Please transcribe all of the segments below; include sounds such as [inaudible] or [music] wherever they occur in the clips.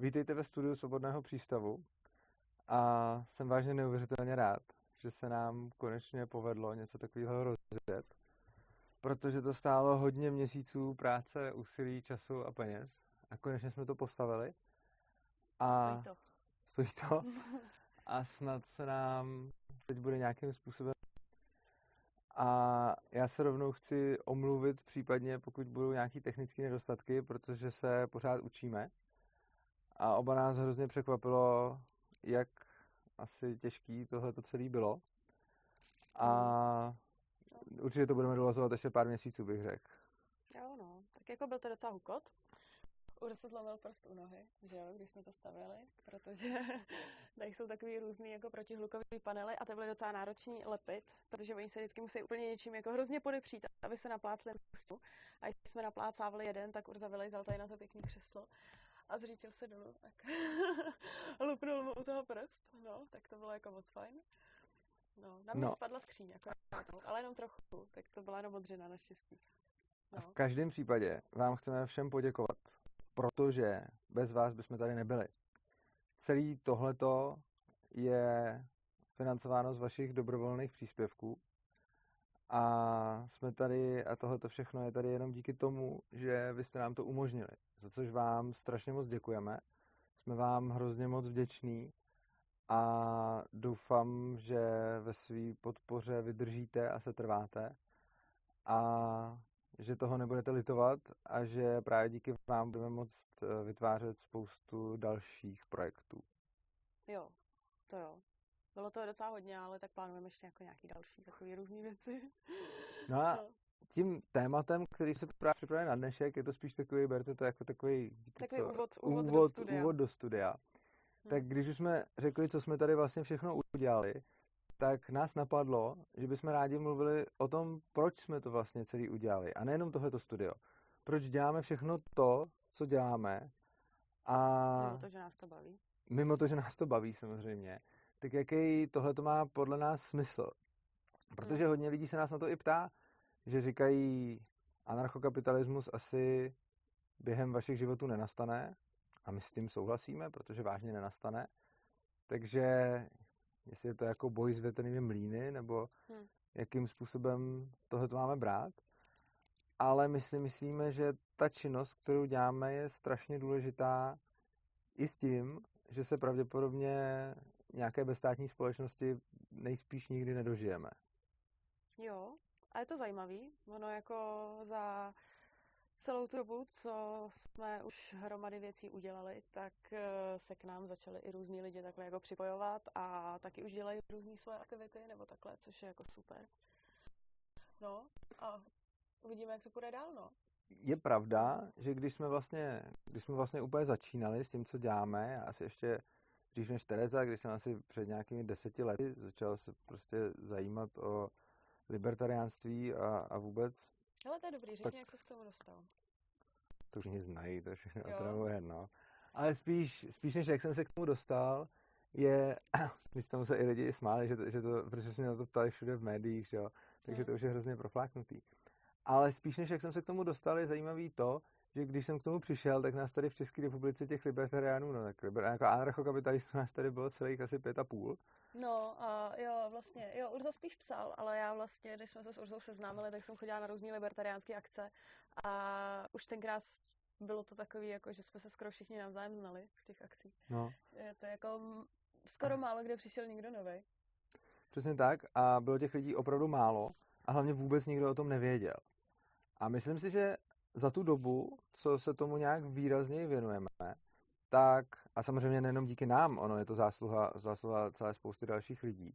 Vítejte ve studiu Svobodného přístavu a jsem vážně neuvěřitelně rád, že se nám konečně povedlo něco takového rozjet, protože to stálo hodně měsíců práce, úsilí, času a peněz a konečně jsme to postavili. A stojí to. Stojí to. [laughs] A snad se nám teď bude nějakým způsobem a já se rovnou chci omluvit případně, pokud budou nějaké technické nedostatky, protože se pořád učíme. A oba nás hrozně překvapilo, jak asi těžký tohle to celé bylo. A určitě to budeme dolazovat ještě pár měsíců, bych řekl. Jo, no. Tak jako byl to docela hukot. Už se zlomil prst u nohy, že jo, když jsme to stavili, protože [laughs] tady jsou takový různý jako protihlukový panely a to byly docela náročný lepit, protože oni se vždycky musí úplně něčím jako hrozně podepřít, aby se naplácli pustu. A když jsme naplácávali jeden, tak Urza vylejzal tady na to pěkný křeslo a zřítil se dolů, tak [laughs] lupnul mu u toho prst, no, tak to bylo jako moc fajn. No, na mě no. spadla skříň, jako, ale jenom trochu, tak to byla jenom modřina naštěstí. No. A v každém případě vám chceme všem poděkovat, protože bez vás bychom tady nebyli. Celý tohleto je financováno z vašich dobrovolných příspěvků a jsme tady a tohle všechno je tady jenom díky tomu, že vy jste nám to umožnili, za což vám strašně moc děkujeme. Jsme vám hrozně moc vděční a doufám, že ve své podpoře vydržíte a se trváte a že toho nebudete litovat a že právě díky vám budeme moct eh, vytvářet spoustu dalších projektů. Jo, to jo. Bylo to docela hodně, ale tak plánujeme ještě jako nějaký další takové různé věci. No a [laughs] no. Tím tématem, který se právě připravuje na dnešek, je to spíš takový, berte to jako takový, takový co, úvod, úvod, úvod, do studia. úvod do studia. Hmm. Tak když už jsme řekli, co jsme tady vlastně všechno udělali, tak nás napadlo, že bychom rádi mluvili o tom, proč jsme to vlastně celý udělali. A nejenom tohleto studio. Proč děláme všechno to, co děláme. A mimo to, že nás to baví. Mimo to, že nás to baví samozřejmě. Tak jaký tohle to má podle nás smysl? Protože hmm. hodně lidí se nás na to i ptá, že říkají, anarchokapitalismus asi během vašich životů nenastane. A my s tím souhlasíme, protože vážně nenastane. Takže jestli je to jako boj s větrnými mlíny, nebo hmm. jakým způsobem tohle to máme brát. Ale my si myslíme, že ta činnost, kterou děláme, je strašně důležitá i s tím, že se pravděpodobně nějaké bezstátní společnosti nejspíš nikdy nedožijeme. Jo, a je to zajímavý. Ono jako za celou tu dobu, co jsme už hromady věcí udělali, tak eh, se k nám začali i různí lidi takhle jako připojovat a taky už dělají různé svoje aktivity nebo takhle, což je jako super. No a uvidíme, jak to půjde dál, no. Je pravda, že když jsme vlastně, když jsme vlastně úplně začínali s tím, co děláme, asi ještě dřív než Tereza, když jsem asi před nějakými deseti lety začal se prostě zajímat o libertariánství a, a vůbec ale to je dobrý, řekni, tak... jak se k tomu dostal. To už mě znají, to všechno opravdu jedno. Ale spíš, spíš než jak jsem se k tomu dostal, je, [clears throat] když tomu se i lidi smáli, že to, že to protože se mě na to ptali všude v médiích, že jo, takže to už je hrozně profláknutý. Ale spíš než jak jsem se k tomu dostal, je zajímavý to, že když jsem k tomu přišel, tak nás tady v České republice těch libertariánů, no tak liber, jako anarchokapitalistů nás tady bylo celých asi pět a půl. No a jo, vlastně, jo, Urza spíš psal, ale já vlastně, když jsme se s Urzou seznámili, tak jsem chodila na různé libertariánské akce a už tenkrát bylo to takový, jako, že jsme se skoro všichni navzájem znali z těch akcí. No. Je to jako skoro málo kde přišel někdo nový. Přesně tak a bylo těch lidí opravdu málo a hlavně vůbec nikdo o tom nevěděl. A myslím si, že za tu dobu, co se tomu nějak výrazněji věnujeme, tak, a samozřejmě nejenom díky nám, ono je to zásluha, zásluha celé spousty dalších lidí,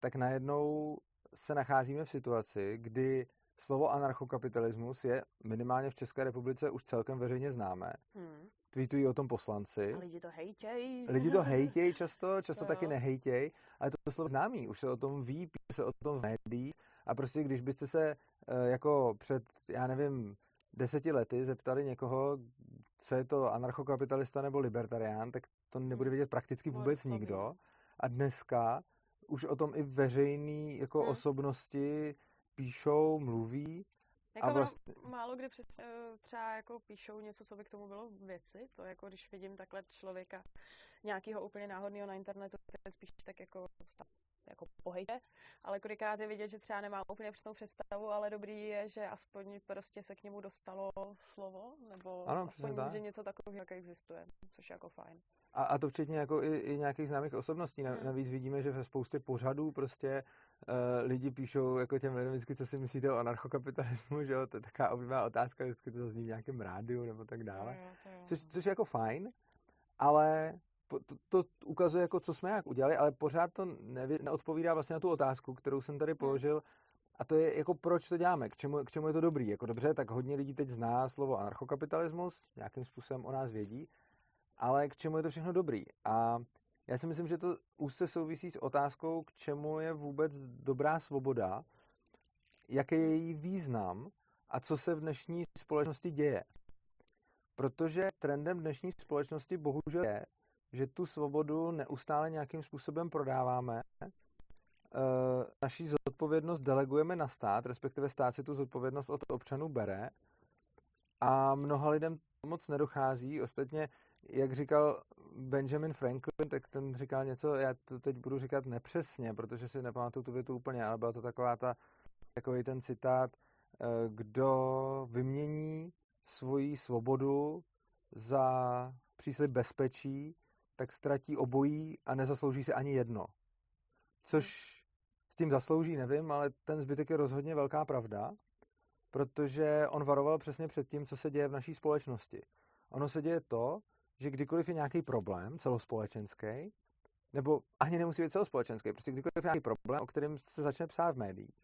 tak najednou se nacházíme v situaci, kdy slovo anarchokapitalismus je minimálně v České republice už celkem veřejně známé. Hmm. Tweetují o tom poslanci. A lidi to hejtějí. Lidi to hejtějí často, často to taky nehejtějí, ale to slovo známý, už se o tom ví, píše se o tom v médiích a prostě když byste se eh, jako před, já nevím, deseti lety zeptali někoho, co je to anarchokapitalista nebo libertarián, tak to nebude vědět prakticky vůbec nikdo. A dneska už o tom i veřejný jako hmm. osobnosti píšou, mluví Jako a vlastně... málo kdy přes, eh, třeba jako píšou něco, co by k tomu bylo věci. To jako když vidím takhle člověka nějakého úplně náhodného na internetu, je spíš tak jako jako pohejte, ale kolikrát je vidět, že třeba nemá úplně přesnou představu, ale dobrý je, že aspoň prostě se k němu dostalo slovo, nebo ano, aspoň, že něco takového jak existuje, což je jako fajn. A, a to včetně jako i, i nějakých známých osobností. Hmm. Navíc vidíme, že ve spoustě pořadů prostě uh, lidi píšou jako těm lidem vždycky, co si myslíte o anarchokapitalismu, že jo, to je taková oblíbená otázka, vždycky to zazní v nějakém rádiu nebo tak dále. Což, což je jako fajn, ale to, to ukazuje, jako co jsme jak udělali, ale pořád to nevě, neodpovídá vlastně na tu otázku, kterou jsem tady hmm. položil, a to je jako proč to děláme, k čemu, k čemu je to dobrý. Jako dobře, tak hodně lidí teď zná slovo anarchokapitalismus, nějakým způsobem o nás vědí, ale k čemu je to všechno dobrý. A já si myslím, že to úzce souvisí s otázkou, k čemu je vůbec dobrá svoboda, jaký je její význam a co se v dnešní společnosti děje. Protože trendem dnešní společnosti bohužel je, že tu svobodu neustále nějakým způsobem prodáváme, e, naší zodpovědnost delegujeme na stát, respektive stát si tu zodpovědnost od občanů bere a mnoha lidem moc nedochází. Ostatně, jak říkal Benjamin Franklin, tak ten říkal něco, já to teď budu říkat nepřesně, protože si nepamatuju tu větu úplně, ale byla to taková ta, takový ten citát, e, kdo vymění svoji svobodu za příslip bezpečí, tak ztratí obojí a nezaslouží si ani jedno. Což s tím zaslouží, nevím, ale ten zbytek je rozhodně velká pravda, protože on varoval přesně před tím, co se děje v naší společnosti. Ono se děje to, že kdykoliv je nějaký problém celospolečenský, nebo ani nemusí být celospolečenský, prostě kdykoliv je nějaký problém, o kterém se začne psát v médiích,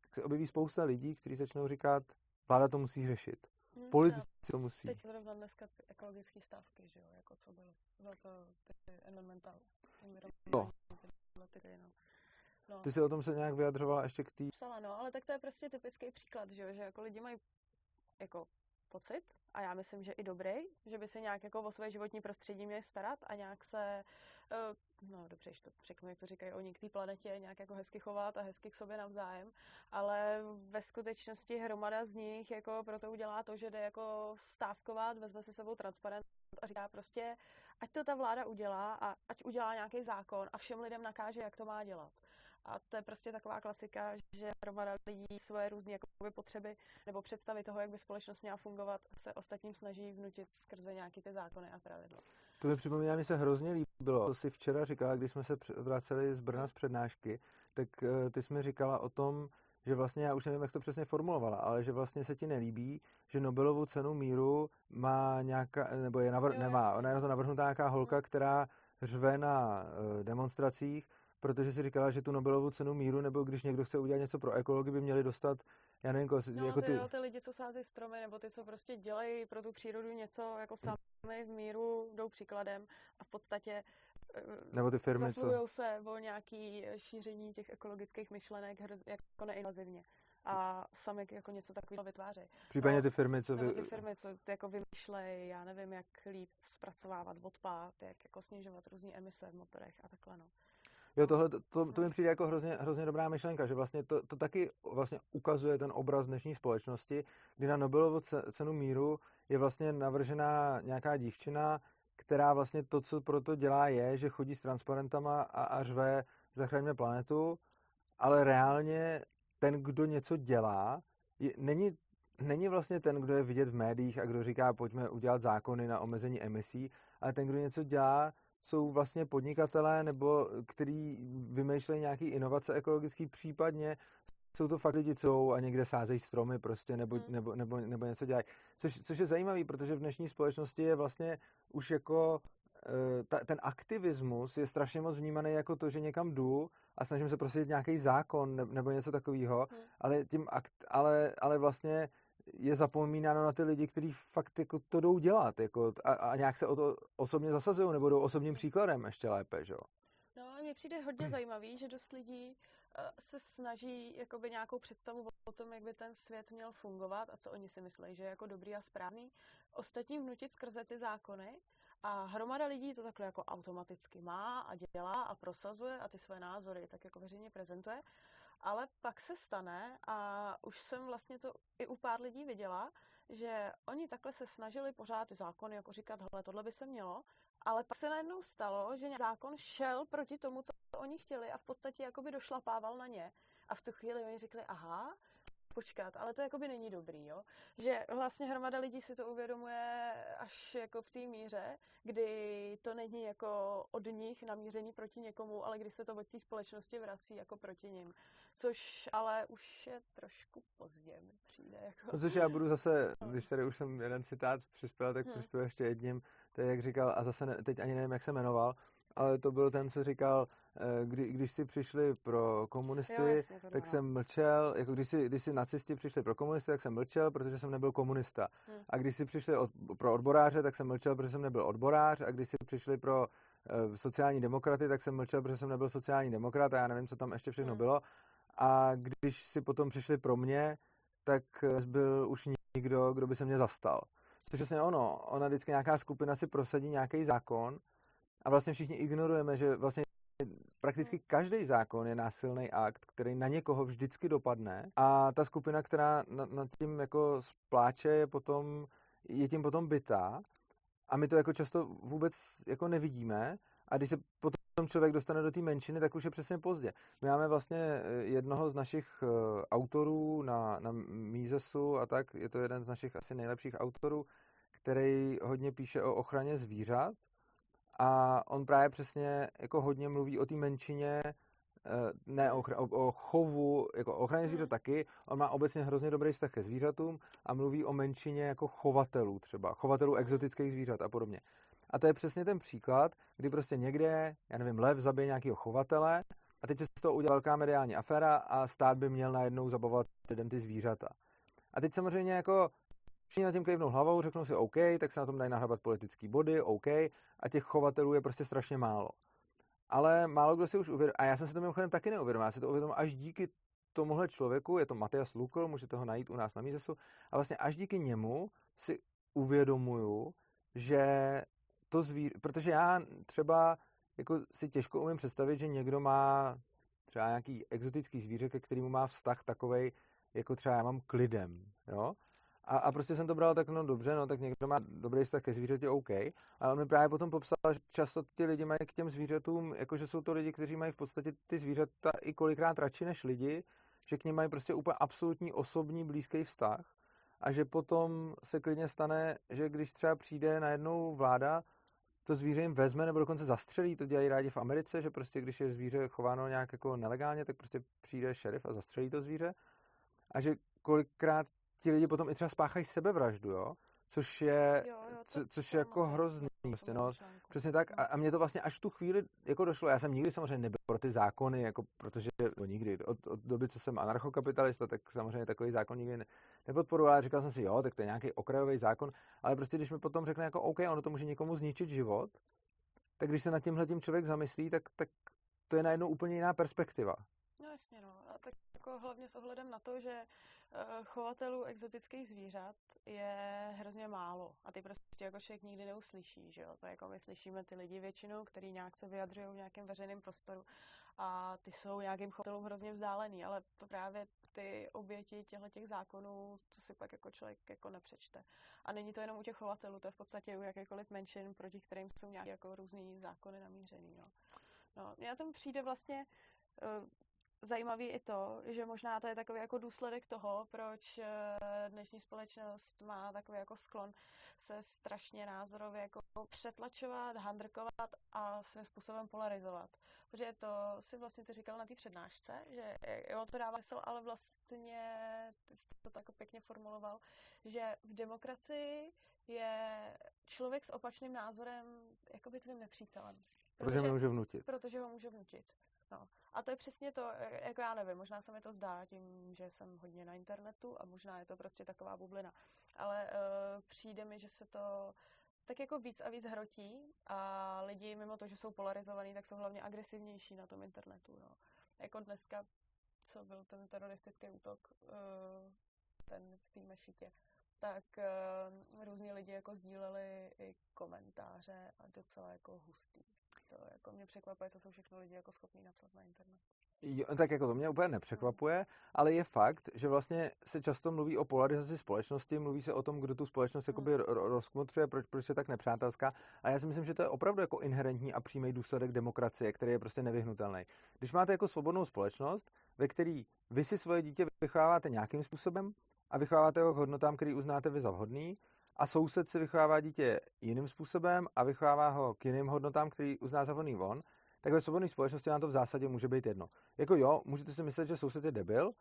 tak se objeví spousta lidí, kteří začnou říkat, vláda to musí řešit. Politici to musí. Teď zrovna dneska ty ekologické stávky, že jo, jako co bylo. Bylo to ty environmental. No. No. Ty jsi o tom se nějak vyjadřovala ještě k tý... Psala, no, ale tak to je prostě typický příklad, že, jo, že jako lidi mají jako pocit, a já myslím, že i dobrý, že by se nějak jako o své životní prostředí měli starat a nějak se, eh, no dobře, to řeknu, jak to říkají oni k té planetě, nějak jako hezky chovat a hezky k sobě navzájem, ale ve skutečnosti hromada z nich jako proto udělá to, že jde jako stávkovat, vezme si sebou transparent a říká prostě, ať to ta vláda udělá a ať udělá nějaký zákon a všem lidem nakáže, jak to má dělat. A to je prostě taková klasika, že hromada lidí svoje různé potřeby nebo představy toho, jak by společnost měla fungovat, se ostatním snaží vnutit skrze nějaké ty zákony a pravidla. To mi připomíná, mi se hrozně líbilo. To si včera říkala, když jsme se vraceli z Brna z přednášky, tak uh, ty jsi mi říkala o tom, že vlastně, já už nevím, jak to přesně formulovala, ale že vlastně se ti nelíbí, že Nobelovu cenu míru má nějaká, nebo je navr- jo, nemá, ona je na to navrhnutá nějaká holka, která řve na uh, demonstracích protože si říkala, že tu Nobelovu cenu míru, nebo když někdo chce udělat něco pro ekologii, by měli dostat, já nevím, no, jako ty... ty... ty lidi, co sází stromy, nebo ty, co prostě dělají pro tu přírodu něco jako sami v míru, jdou příkladem a v podstatě eh, nebo ty firmy, co... se o nějaký šíření těch ekologických myšlenek hrz, jako neinvazivně a sami jako něco takového vytvářejí. Případně no, ty firmy, co... Vy... ty firmy, co jako vymýšlejí, já nevím, jak líp zpracovávat odpad, jak jako snižovat různé emise v motorech a takhle, no. Jo, tohle, to, to, to mi přijde jako hrozně, hrozně dobrá myšlenka, že vlastně to, to taky vlastně ukazuje ten obraz dnešní společnosti, kdy na Nobelovu cenu míru je vlastně navržená nějaká dívčina, která vlastně to, co pro to dělá, je, že chodí s transparentama a, a řve zachraňme planetu, ale reálně ten, kdo něco dělá, je, není, není vlastně ten, kdo je vidět v médiích a kdo říká, pojďme udělat zákony na omezení emisí, ale ten, kdo něco dělá, jsou vlastně podnikatelé, nebo který vymýšlejí nějaké inovace ekologické, případně jsou to fakt lidi, co a někde sázejí stromy prostě, nebo, hmm. nebo, nebo, nebo něco dělají. Což, což je zajímavé, protože v dnešní společnosti je vlastně už jako eh, ta, ten aktivismus je strašně moc vnímaný jako to, že někam jdu a snažím se prosadit nějaký zákon nebo něco takového, hmm. ale, tím akt, ale, ale vlastně je zapomínáno na ty lidi, kteří fakt jako to jdou dělat jako, a, a nějak se o to osobně zasazují nebo jdou osobním příkladem ještě lépe, že jo? No, mně přijde hodně hmm. zajímavý, že dost lidí uh, se snaží jakoby nějakou představu o tom, jak by ten svět měl fungovat a co oni si myslí, že je jako dobrý a správný, ostatním vnutit skrze ty zákony a hromada lidí to takhle jako automaticky má a dělá a prosazuje a ty své názory tak jako veřejně prezentuje Ale pak se stane, a už jsem vlastně to i u pár lidí viděla, že oni takhle se snažili pořád ty zákony, jako říkat, hele, tohle by se mělo, ale pak se najednou stalo, že zákon šel proti tomu, co oni chtěli a v podstatě jakoby došlapával na ně. A v tu chvíli oni řekli, aha, počkat, ale to jakoby není dobrý, jo? Že vlastně hromada lidí si to uvědomuje až jako v té míře, kdy to není jako od nich namířený proti někomu, ale kdy se to od té společnosti vrací jako proti ním. Což ale už je trošku pozdě, mi přijde. Jako. Což já budu zase, no. když tady už jsem jeden citát přispěl, tak hmm. přispěl ještě jedním, to je jak říkal, a zase ne, teď ani nevím, jak se jmenoval, ale to byl ten, co říkal, eh, kdy, když si přišli pro komunisty, jo, jasně, tak jsem mlčel, jako když si, když si nacisti přišli pro komunisty, tak jsem mlčel, protože jsem nebyl komunista. Hmm. A když si přišli od, pro odboráře, tak jsem mlčel, protože jsem nebyl odborář. A když si přišli pro uh, sociální demokraty, tak jsem mlčel, protože jsem nebyl sociální demokrat a já nevím, co tam ještě všechno hmm. bylo. A když si potom přišli pro mě, tak byl už nikdo, kdo by se mě zastal. Což je ono, ona vždycky nějaká skupina si prosadí nějaký zákon a vlastně všichni ignorujeme, že vlastně prakticky hmm. každý zákon je násilný akt, který na někoho vždycky dopadne. A ta skupina, která nad tím jako spláče, je potom, je tím potom bytá. A my to jako často vůbec jako nevidíme. A když se potom člověk dostane do té menšiny, tak už je přesně pozdě. My máme vlastně eh, jednoho z našich eh, autorů na, na Mízesu a tak, je to jeden z našich asi nejlepších autorů, který hodně píše o ochraně zvířat a on právě přesně jako hodně mluví o té menšině, eh, ne o, o chovu, jako o ochraně zvířat hmm. taky, on má obecně hrozně dobrý vztah ke zvířatům a mluví o menšině jako chovatelů třeba, chovatelů exotických zvířat a podobně. A to je přesně ten příklad, kdy prostě někde, já nevím, lev zabije nějakého chovatele a teď se z toho udělá velká mediální aféra a stát by měl najednou zabavovat lidem ty zvířata. A teď samozřejmě jako všichni na tím kejvnou hlavou, řeknou si OK, tak se na tom dají nahrabat politický body, OK, a těch chovatelů je prostě strašně málo. Ale málo kdo si už uvědomí, a já jsem si to mimochodem taky neuvědomil, já si to uvědomil až díky tomuhle člověku, je to Matias Lukl, můžete ho najít u nás na Mízesu, a vlastně až díky němu si uvědomuju, že to zvíře, protože já třeba jako si těžko umím představit, že někdo má třeba nějaký exotický zvíře, ke kterému má vztah takovej, jako třeba já mám k lidem, jo? A, a prostě jsem to bral tak, no dobře, no tak někdo má dobrý vztah ke zvířeti, OK. A on mi právě potom popsal, že často ty lidi mají k těm zvířatům, jakože jsou to lidi, kteří mají v podstatě ty zvířata i kolikrát radši než lidi, že k ním mají prostě úplně absolutní osobní blízký vztah a že potom se klidně stane, že když třeba přijde najednou vláda, to zvíře jim vezme nebo dokonce zastřelí, to dělají rádi v Americe, že prostě když je zvíře chováno nějak jako nelegálně, tak prostě přijde šerif a zastřelí to zvíře. A že kolikrát ti lidi potom i třeba spáchají sebevraždu, jo? Což je, jo, jo, co, což je jako hrozný. Vlastně, no, přesně tak. A, a mě to vlastně až v tu chvíli jako došlo. Já jsem nikdy samozřejmě nebyl pro ty zákony, jako, protože no, nikdy. Od, od doby, co jsem anarchokapitalista, tak samozřejmě takový zákon nikdy ne, nepodporoval. Ale říkal jsem si, jo, tak to je nějaký okrajový zákon. Ale prostě, když mi potom řekne, jako OK, ono to může někomu zničit život, tak když se nad tímhle tím člověk zamyslí, tak, tak to je najednou úplně jiná perspektiva. No jasně, no. A tak jako hlavně s ohledem na to, že chovatelů exotických zvířat je hrozně málo a ty prostě jako člověk nikdy neuslyší, že jo? To jako my slyšíme ty lidi většinou, který nějak se vyjadřují v nějakém veřejném prostoru a ty jsou nějakým chovatelům hrozně vzdálený, ale právě ty oběti těchto těch zákonů, to si pak jako člověk jako nepřečte. A není to jenom u těch chovatelů, to je v podstatě u jakékoliv menšin, proti kterým jsou nějaké jako různý zákony namířený. No. No, mně tam přijde vlastně, eh, zajímavý i to, že možná to je takový jako důsledek toho, proč eh, dnešní společnost má takový jako sklon se strašně názorově jako přetlačovat, handrkovat a svým způsobem polarizovat. Protože to si vlastně ty říkal na té přednášce, že jo, to dává smysl, ale vlastně ty jsi to tak pěkně formuloval, že v demokracii je člověk s opačným názorem jakoby tvým nepřítelem. Protože, protože ho může vnutit. Protože ho může vnutit. No. A to je přesně to, e, jako já nevím, možná se mi to zdá tím, že jsem hodně na internetu a možná je to prostě taková bublina. Ale uh, přijde mi, že se to tak jako víc a víc hrotí a lidi mimo to, že jsou polarizovaní, tak jsou hlavně agresivnější na tom internetu. No. Jako dneska, co byl ten teroristický útok, uh, ten v té mešitě, tak uh, různí lidi jako sdíleli i komentáře a docela jako hustý to jako mě překvapuje, co jsou všechno lidi jako schopní napsat na internet. Jo, tak jako to mě úplně nepřekvapuje, ale je fakt, že vlastně se často mluví o polarizaci společnosti, mluví se o tom, kdo tu společnost jakoby ro- rozkmotřuje, proč, proč je tak nepřátelská. A já si myslím, že to je opravdu jako inherentní a přímý důsledek demokracie, který je prostě nevyhnutelný. Když máte jako svobodnou společnost, ve který vy si svoje dítě vychováváte nějakým způsobem a vychováváte ho k hodnotám, který uznáte vy za vhodný, a soused si vychovává dítě jiným způsobem a vychovává ho k jiným hodnotám, který uzná za vhodný on, tak ve svobodné společnosti vám to v zásadě může být jedno. Jako jo, můžete si myslet, že soused je debil,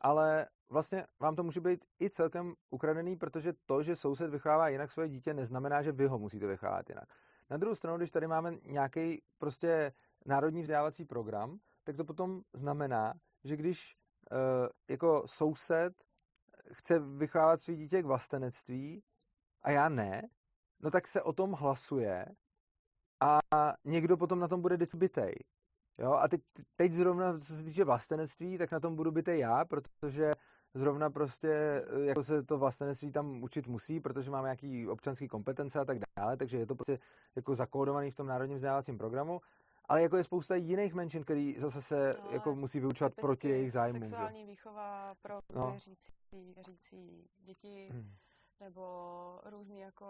ale vlastně vám to může být i celkem ukradený, protože to, že soused vychovává jinak svoje dítě, neznamená, že vy ho musíte vychovávat jinak. Na druhou stranu, když tady máme nějaký prostě národní vzdělávací program, tak to potom znamená, že když uh, jako soused chce vychovávat své dítě k vlastenectví a já ne, no tak se o tom hlasuje a někdo potom na tom bude vždycky bytej. Jo, a teď, teď zrovna, co se týče vlastenectví, tak na tom budu bytej já, protože zrovna prostě, eh, jako se to vlastenectví tam učit musí, protože máme nějaký občanský kompetence a tak dále, takže je to prostě jako zakódovaný v tom národním vzdělávacím programu. Ale jako je spousta jiných menšin, který zase se no, jako musí vyučovat proti jejich zájmům. Sexuální že? výchova pro no. věřící, věřící děti, hmm. Nebo různý jako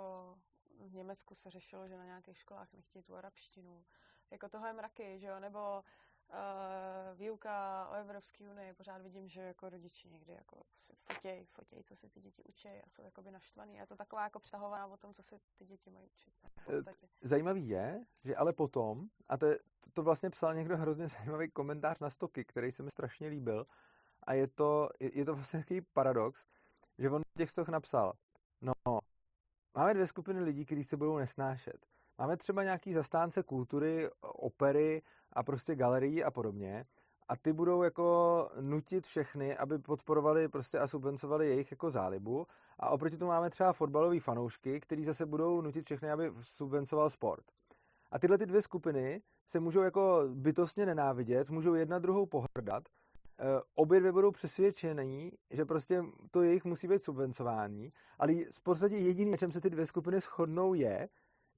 v Německu se řešilo, že na nějakých školách nechtějí tu arabštinu. Jako tohle mraky, že jo, nebo uh, výuka o Evropské unii, pořád vidím, že jako rodiči někdy jako si fotěj, fotěj, co si ty děti učí a jsou jakoby naštvaný. Je to taková jako přehová o tom, co si ty děti mají učit. Eh, zajímavý je, že ale potom, a to, je, to vlastně psal někdo hrozně [laughs] zajímavý komentář na stoky, který se mi strašně líbil, a je to, je, je to vlastně takový paradox, že on těch stok napsal, no, máme dvě skupiny lidí, kteří se budou nesnášet. Máme třeba nějaký zastánce kultury, opery a prostě galerií a podobně. A ty budou jako nutit všechny, aby podporovali prostě a subvencovali jejich jako zálibu. A oproti tomu máme třeba fotbalový fanoušky, kteří zase budou nutit všechny, aby subvencoval sport. A tyhle ty dvě skupiny se můžou jako bytostně nenávidět, můžou jedna druhou pohrdat, obě dvě budou přesvědčení, že prostě to jejich musí být subvencování, ale v podstatě jediný, na čem se ty dvě skupiny shodnou, je,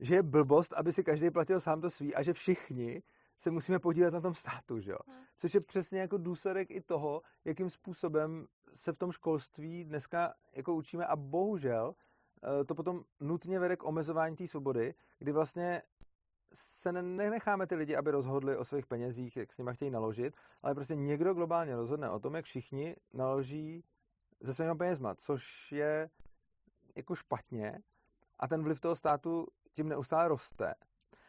že je blbost, aby si každý platil sám to svý a že všichni se musíme podílet na tom státu, že jo? Hmm. Což je přesně jako důsledek i toho, jakým způsobem se v tom školství dneska jako učíme a bohužel eh, to potom nutně vede k omezování té svobody, kdy vlastně se nenecháme ty lidi, aby rozhodli o svých penězích, jak s nimi chtějí naložit, ale prostě někdo globálně rozhodne o tom, jak všichni naloží se svými penězma, což je jako špatně a ten vliv toho státu tím neustále roste.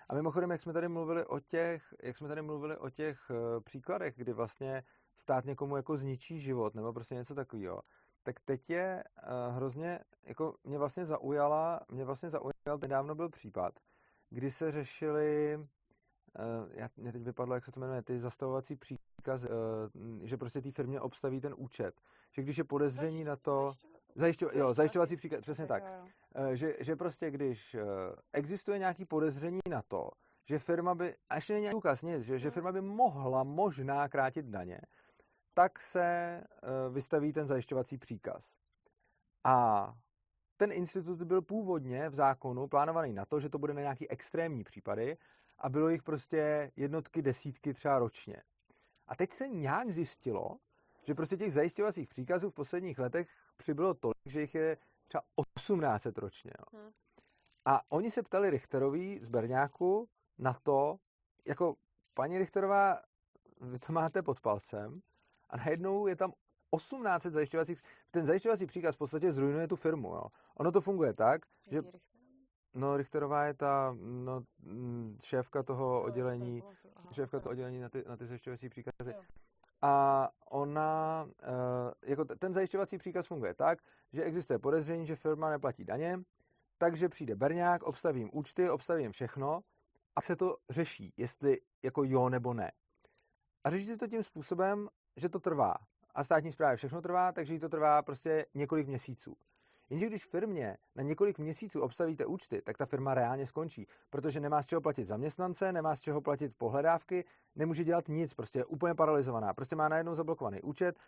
A mimochodem, jak jsme tady mluvili o těch, jak jsme tady mluvili o těch uh, příkladech, kdy vlastně stát někomu jako zničí život nebo prostě něco takového, tak teď je uh, hrozně, jako mě vlastně zaujala, mě vlastně zaujal, nedávno byl případ, kdy se řešili, uh, já, mě teď vypadlo, jak se to jmenuje, ty zastavovací příkazy, uh, že prostě té firmě obstaví ten účet. Že když je podezření na to, zajišťo, jo, zajišťovací příkaz, přesně tak, uh, že, že prostě když existuje nějaký podezření na to, že firma by, a ještě není důkaz nic, že, že firma by mohla možná krátit daně, tak se vystaví ten zajišťovací příkaz. A ten institut byl původně v zákonu plánovaný na to, že to bude na nějaký extrémní případy a bylo jich prostě jednotky, desítky třeba ročně. A teď se nějak zjistilo, že prostě těch zajišťovacích příkazů v posledních letech přibylo tolik, že jich je třeba 1800 ročně. Jo. Hmm. A oni se ptali Richterový z Berňáku na to, jako paní Richterová, vy co máte pod palcem? A najednou je tam 1800 zajišťovacích, ten zajišťovací příkaz v podstatě zrujnuje tu firmu. Jo. Ono to funguje tak, že... No, Richterová je ta no, mm, šéfka toho oddělení, šéfka toho oddělení na ty, na ty zajišťovací příkazy. A ona, uh, jako ten zajišťovací příkaz funguje tak, že existuje podezření, že firma neplatí daně, takže přijde Berňák, obstavím účty, obstavím všechno a se to řeší, jestli jako jo nebo ne. A řeší se to tím způsobem, že to trvá a státní správě všechno trvá, takže jí to trvá prostě několik měsíců. Jenže když firmě na několik měsíců obstavíte účty, tak ta firma reálně skončí, protože nemá z čeho platit zaměstnance, nemá z čeho platit pohledávky, nemůže dělat nic, prostě je úplně paralizovaná. Prostě má najednou zablokovaný účet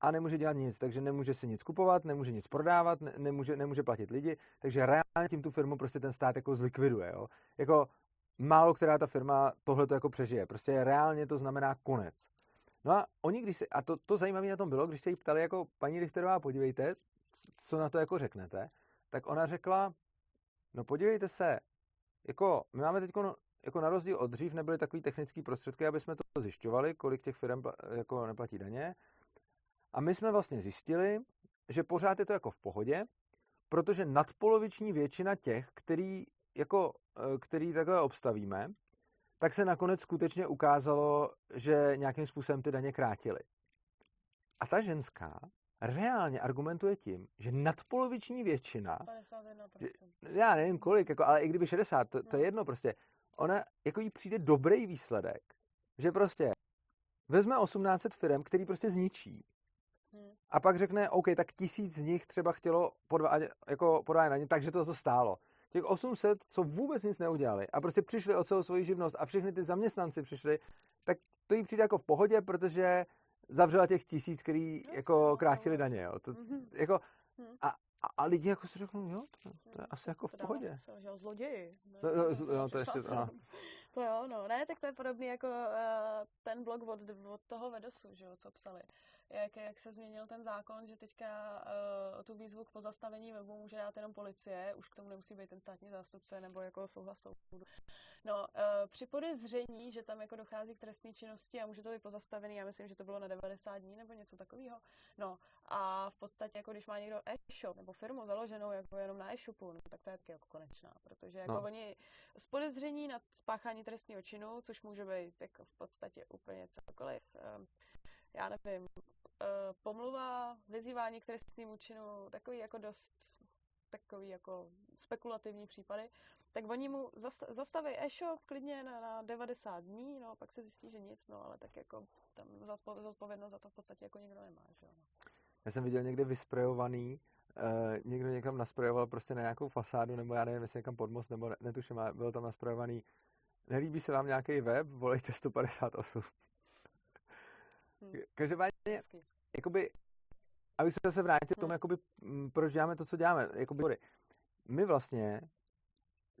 a nemůže dělat nic, takže nemůže si nic kupovat, nemůže nic prodávat, nemůže, nemůže platit lidi, takže reálně tím tu firmu prostě ten stát jako zlikviduje. Jo? Jako málo která ta firma tohle to jako přežije. Prostě reálně to znamená konec. No a oni, když se, a to, to zajímavé na tom bylo, když se jí ptali jako paní Richterová, podívejte, co na to jako řeknete, tak ona řekla, no podívejte se, jako my máme teď jako na rozdíl od dřív nebyly takový technické prostředky, aby jsme to zjišťovali, kolik těch firm jako neplatí daně. A my jsme vlastně zjistili, že pořád je to jako v pohodě, protože nadpoloviční většina těch, který, jako, eh, který takhle obstavíme, tak se nakonec skutečně ukázalo, že nějakým způsobem ty daně krátily. A ta ženská reálně argumentuje tím, že nadpoloviční většina, 51%. já nevím kolik, jako, ale i kdyby 60, to, to je hmm. jedno prostě, ona, jako jí přijde dobrý výsledek, že prostě vezme 1800 firm, který prostě zničí hmm. a pak řekne, OK, tak tisíc z nich třeba chtělo podva, jako podvádět na ně, takže to to stálo. Těch 800, co vůbec nic neudělali a prostě přišli o celou svoji živnost a všechny ty zaměstnanci přišli, tak to jí přijde jako v pohodě, protože zavřela těch tisíc, který jako krátili daně, jo. To, mm-hmm. jako, hm. a, a, a lidi jako si řeknou, jo, to, to je asi jako v pohodě. Že zloději. To, no, to ještě, no. [laughs] To jo, no, ne, tak to je podobný jako uh, ten blog od, od toho Vedosu, že jo, co psali jak, jak se změnil ten zákon, že teďka uh, tu výzvu k pozastavení webu může dát jenom policie, už k tomu nemusí být ten státní zástupce nebo jako souhlas soudu. No, uh, při podezření, že tam jako dochází k trestné činnosti a může to být pozastavený, já myslím, že to bylo na 90 dní nebo něco takového. No, a v podstatě, jako když má někdo e-shop nebo firmu založenou jako jenom na e-shopu, no, tak to je taky jako konečná, protože jako no. oni z podezření na spáchání trestního činu, což může být jako v podstatě úplně cokoliv, um, já nevím, uh, pomluva, vyzývání k trestnímu činu, takový jako dost takový jako spekulativní případy, tak oni mu zastaví e-shop klidně na, na 90 dní, no pak se zjistí, že nic, no ale tak jako tam zodpovědnost za to v podstatě jako nikdo nemá, že. Já jsem viděl někde vysprejovaný, uh, někdo někam nasprejoval prostě na nějakou fasádu, nebo já nevím, jestli někam pod most, nebo netuším, bylo tam nasprejovaný nelíbí se vám nějaký web, volejte 158. Hmm. Každopádně, jakoby, aby se zase vrátil k tomu, hmm. jakoby, proč děláme to, co děláme. Jakoby, my vlastně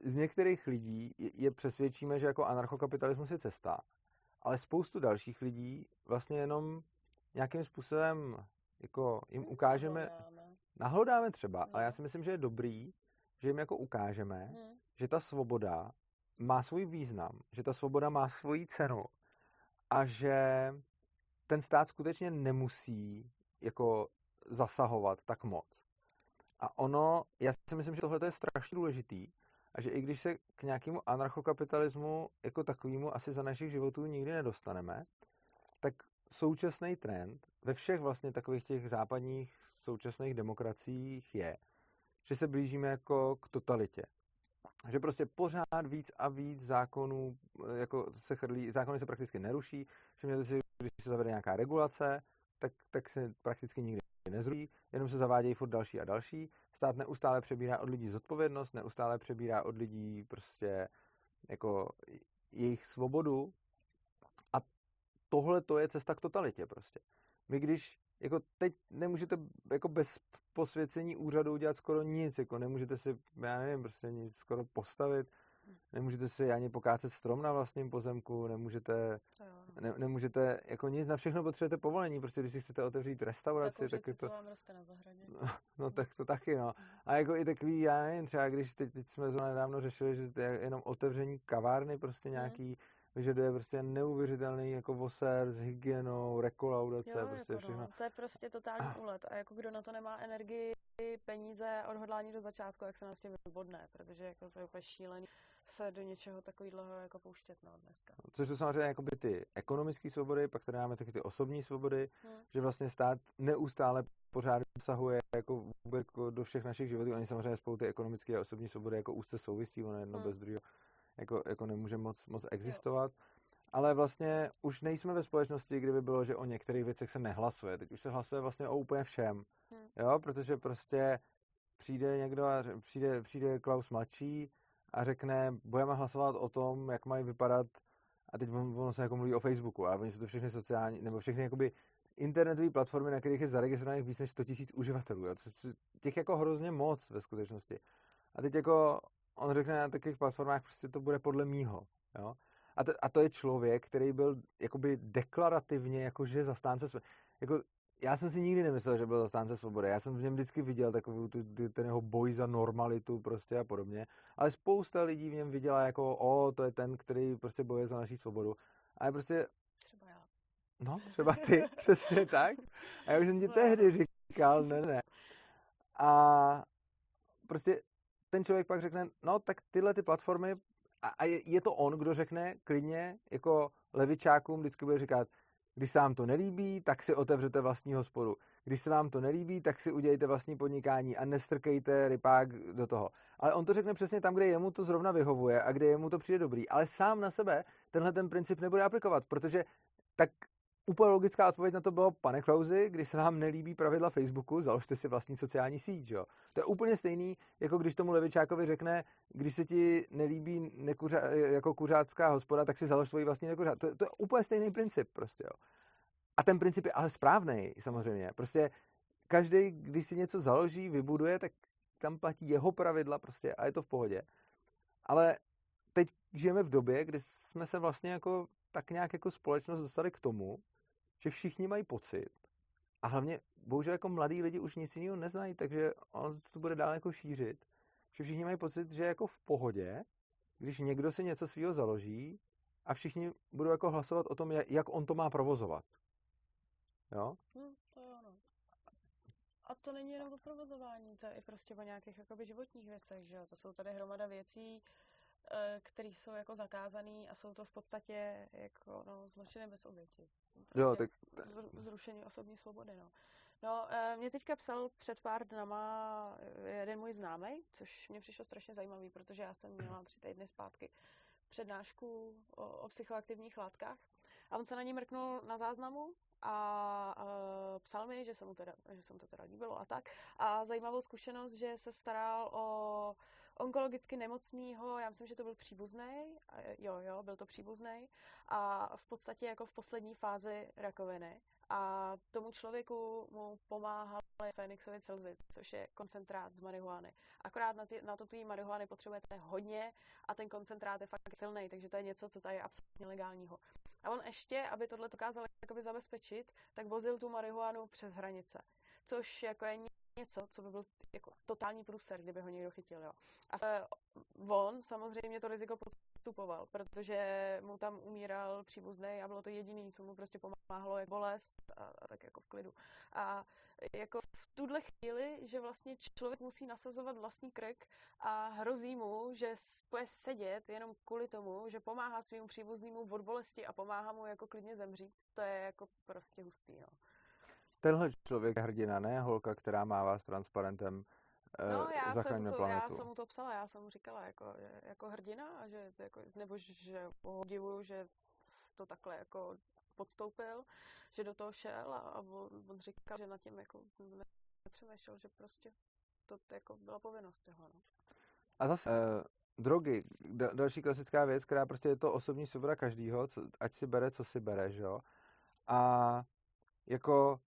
z některých lidí je přesvědčíme, že jako anarchokapitalismus je cesta, ale spoustu dalších lidí vlastně jenom nějakým způsobem jako jim hmm, ukážeme, nahlodáme třeba, ale já si myslím, že je dobrý, že jim jako ukážeme, že ta svoboda má svůj význam, že ta svoboda má svoji cenu a že ten stát skutečně nemusí jako zasahovat tak moc. A ono, já si myslím, že tohle je strašně důležitý a že i když se k nějakému anarchokapitalismu jako takovému asi za našich životů nikdy nedostaneme, tak současný trend ve všech vlastně takových těch západních současných demokraciích je, že se blížíme jako k totalitě. Že prostě pořád víc a víc zákonů jako se chrlí, zákony se prakticky neruší, že mě si když se zavede nějaká regulace, tak, tak se prakticky nikdy nezruší, jenom se zavádějí furt další a další. Stát neustále přebírá od lidí zodpovědnost, neustále přebírá od lidí prostě jako jejich svobodu a tohle to je cesta k totalitě prostě. My když jako teď nemůžete jako bez posvěcení úřadu udělat skoro nic, jako nemůžete si, já nevím, prostě nic skoro postavit, Nemůžete si ani pokácet strom na vlastním pozemku, nemůžete, no. ne, nemůžete jako nic, na všechno potřebujete povolení, prostě když si chcete otevřít restauraci, tak je to... vám roste na zahradě. [laughs] No, no, tak to taky, no. A jako i takový, já nevím, třeba když teď, teď jsme zrovna nedávno řešili, že to je jenom otevření kavárny prostě mhm. nějaký, hmm vyžaduje prostě neuvěřitelný jako voser s hygienou, rekolaudace, jo, prostě jako všechno. No. To je prostě totální úlet a jako kdo na to nemá energii, peníze, odhodlání do začátku, jak se nás tím vybodne, protože jako to je úplně šílený se do něčeho takového jako pouštět no, dneska. Což jsou samozřejmě jakoby ty ekonomické svobody, pak tady máme taky ty osobní svobody, hmm. že vlastně stát neustále pořád zasahuje jako vůbec jako do všech našich životů. Oni samozřejmě spolu ty ekonomické a osobní svobody jako úzce souvisí, ono jedno hmm. bez druhého jako, jako nemůže moc, moc existovat. Jo. Ale vlastně už nejsme ve společnosti, kdyby bylo, že o některých věcech se nehlasuje. Teď už se hlasuje vlastně o úplně všem. Hmm. Jo, protože prostě přijde někdo a přijde, přijde Klaus mladší a řekne, budeme hlasovat o tom, jak mají vypadat a teď ono se jako mluví o Facebooku a oni jsou to všechny sociální, nebo všechny jakoby internetové platformy, na kterých je zaregistrovaných víc než 100 000 uživatelů. Jo? Těch jako hrozně moc ve skutečnosti. A teď jako on řekne na takových platformách, prostě to bude podle mýho. Jo? A to, a to je člověk, který byl jakoby deklarativně jakože zastánce svobody. Jako, já jsem si nikdy nemyslel, že byl zastánce svobody. Já jsem v něm vždycky viděl takový ten jeho boj za normalitu prostě a podobně. Ale spousta lidí v něm viděla jako, o, to je ten, který prostě bojuje za naší svobodu. A je prostě... Třeba já. No, třeba ty, [laughs] přesně tak. A já už jsem ti tehdy říkal, ne, ne. A prostě ten člověk pak řekne, no tak tyhle ty platformy, a, a je, je to on, kdo řekne klidně, jako levičákům vždycky bude říkat, když se vám to nelíbí, tak si otevřete vlastní hospodu. Když se vám to nelíbí, tak si udělejte vlastní podnikání a nestrkejte rypák do toho. Ale on to řekne přesně tam, kde jemu to zrovna vyhovuje a kde jemu to přijde dobrý. Ale sám na sebe tenhle ten princip nebude aplikovat, protože tak Úplně logická odpověď na to bylo, pane Klauzi, když se vám nelíbí pravidla Facebooku, založte si vlastní sociální síť. Jo? To je úplně stejný, jako když tomu levičákovi řekne, když se ti nelíbí nekuřa, jako kuřácká hospoda, tak si založ svoji vlastní nekuřát. To, to je úplně stejný princip prostě. Jo? A ten princip je ale správný, samozřejmě. Prostě každý, když si něco založí, vybuduje, tak tam platí jeho pravidla prostě a je to v pohodě. Ale teď žijeme v době, kdy jsme se vlastně jako tak nějak jako společnost dostali k tomu, že všichni mají pocit, a hlavně bohužel jako mladí lidi už nic jiného neznají, takže on to bude dál jako šířit, že všichni mají pocit, že jako v pohodě, když někdo si něco svého založí a všichni budou jako hlasovat o tom, jak on to má provozovat. Jo? Hmm, to je ono. A to není jenom o provozování, to je i prostě o nějakých jakoby životních věcech, že jo? To jsou tady hromada věcí, který jsou jako zakázaný a jsou to v podstatě jako no, zločiny bez oběti. Prostě jo, tak... Zrušení osobní svobody, no. No, eh, mě teďka psal před pár dnama jeden můj známý, což mě přišlo strašně zajímavý, protože já jsem měla tři týdny zpátky přednášku o, o psychoaktivních látkách a on se na ní mrknul na záznamu a, a psal mi, že se mu teda, že se mu to teda líbilo a tak. A zajímavou zkušenost, že se staral o onkologicky nemocného, já myslím, že to byl příbuzný, jo, jo, byl to příbuzný a v podstatě jako v poslední fázi rakoviny. A tomu člověku mu pomáhaly Fenixovi celzy, což je koncentrát z marihuany. Akorát na, ty, na to tu marihuany potřebujete hodně a ten koncentrát je fakt silný, takže to je něco, co tady je absolutně legálního. A on ještě, aby tohle dokázal jakoby zabezpečit, tak vozil tu marihuanu přes hranice. Což jako je něco, co by byl jako totální průser, kdyby ho někdo chytil. Jo. A eh, on samozřejmě to riziko podstupoval, protože mu tam umíral příbuzný a bylo to jediný, co mu prostě pomáhalo, je bolest a, a tak jako v klidu. A jako v tuhle chvíli, že vlastně člověk musí nasazovat vlastní krk a hrozí mu, že bude sedět jenom kvůli tomu, že pomáhá svým příbuznému od bolesti a pomáhá mu jako klidně zemřít, to je jako prostě hustý. No tenhle člověk je hrdina, ne holka, která mává s transparentem eh, no, já jsem, to, planetu. já jsem mu to psala, já jsem mu říkala jako, jako hrdina, a že, jako, nebo že ho že to takhle jako podstoupil, že do toho šel a, a on, on říkal, že na tím jako nepřemýšlel, že prostě to jako byla povinnost jeho. No. A zase, eh, drogy, da, další klasická věc, která prostě je to osobní svoboda každýho, co, ať si bere, co si bere, že jo. A jako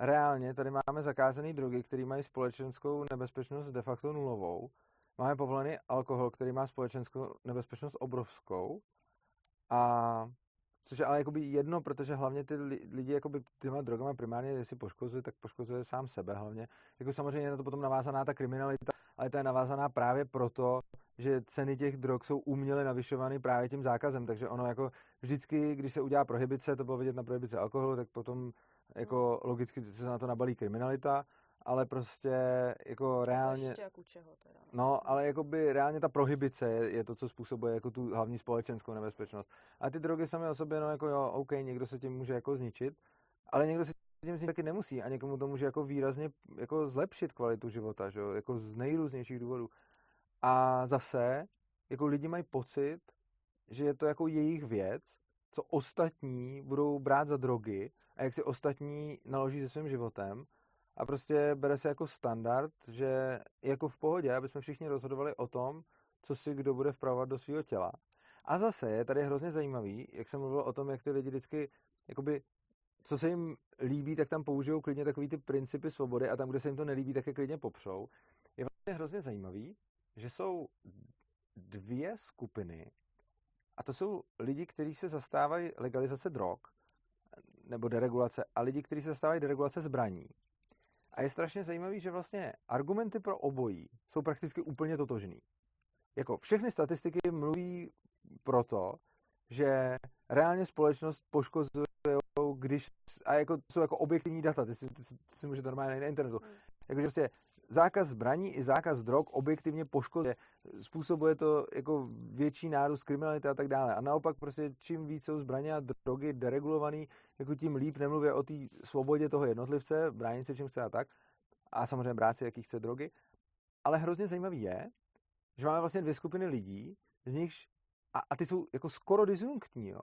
reálně tady máme zakázané drogy, které mají společenskou nebezpečnost de facto nulovou. Máme povolený alkohol, který má společenskou nebezpečnost obrovskou. A což je ale jakoby jedno, protože hlavně ty lidi jakoby těma drogama primárně, jestli poškozuje, tak poškozuje sám sebe hlavně. Jako samozřejmě je na to potom navázaná ta kriminalita, ale ta je navázaná právě proto, že ceny těch drog jsou uměle navyšovány právě tím zákazem, takže ono jako vždycky, když se udělá prohibice, to bylo vidět na prohibici alkoholu, tak potom jako logicky se na to nabalí kriminalita, ale prostě jako reálně... Jako čeho teda. No, no ale jako by reálně ta prohibice je, je, to, co způsobuje jako tu hlavní společenskou nebezpečnost. A ty drogy sami o sobě, no jako jo, OK, někdo se tím může jako zničit, ale někdo se tím zničit taky nemusí a někomu to může jako výrazně jako zlepšit kvalitu života, že jo, jako z nejrůznějších důvodů. A zase, jako lidi mají pocit, že je to jako jejich věc, co ostatní budou brát za drogy a jak si ostatní naloží se svým životem a prostě bere se jako standard, že jako v pohodě, aby jsme všichni rozhodovali o tom, co si kdo bude vpravovat do svého těla. A zase je tady hrozně zajímavý, jak jsem mluvil o tom, jak ty lidi vždycky, jakoby, co se jim líbí, tak tam použijou klidně takový ty principy svobody a tam, kde se jim to nelíbí, tak je klidně popřou. Je vlastně hrozně zajímavý, že jsou dvě skupiny A to jsou lidi, kteří se zastávají legalizace drog nebo deregulace a lidi, kteří se zastávají deregulace zbraní. A je strašně zajímavý, že vlastně argumenty pro obojí jsou prakticky úplně totožný. Jako všechny statistiky mluví proto, že reálně společnost poškozuje, když, a jako jsou jako objektivní data, ty si, ty si, můžete normálně najít na internetu. Hmm. Jakože prostě zákaz zbraní i zákaz drog objektivně poškozuje, způsobuje to jako větší nárůst kriminality a tak dále. A naopak prostě čím víc jsou zbraně a drogy deregulovaný, jako tím líp nemluvě o té svobodě toho jednotlivce, bránit se čím chce a tak. A samozřejmě brát si, jaký chce drogy. Ale hrozně zajímavý je, že máme vlastně dvě skupiny lidí, z nichž, a, a ty jsou jako skoro disjunktní, jo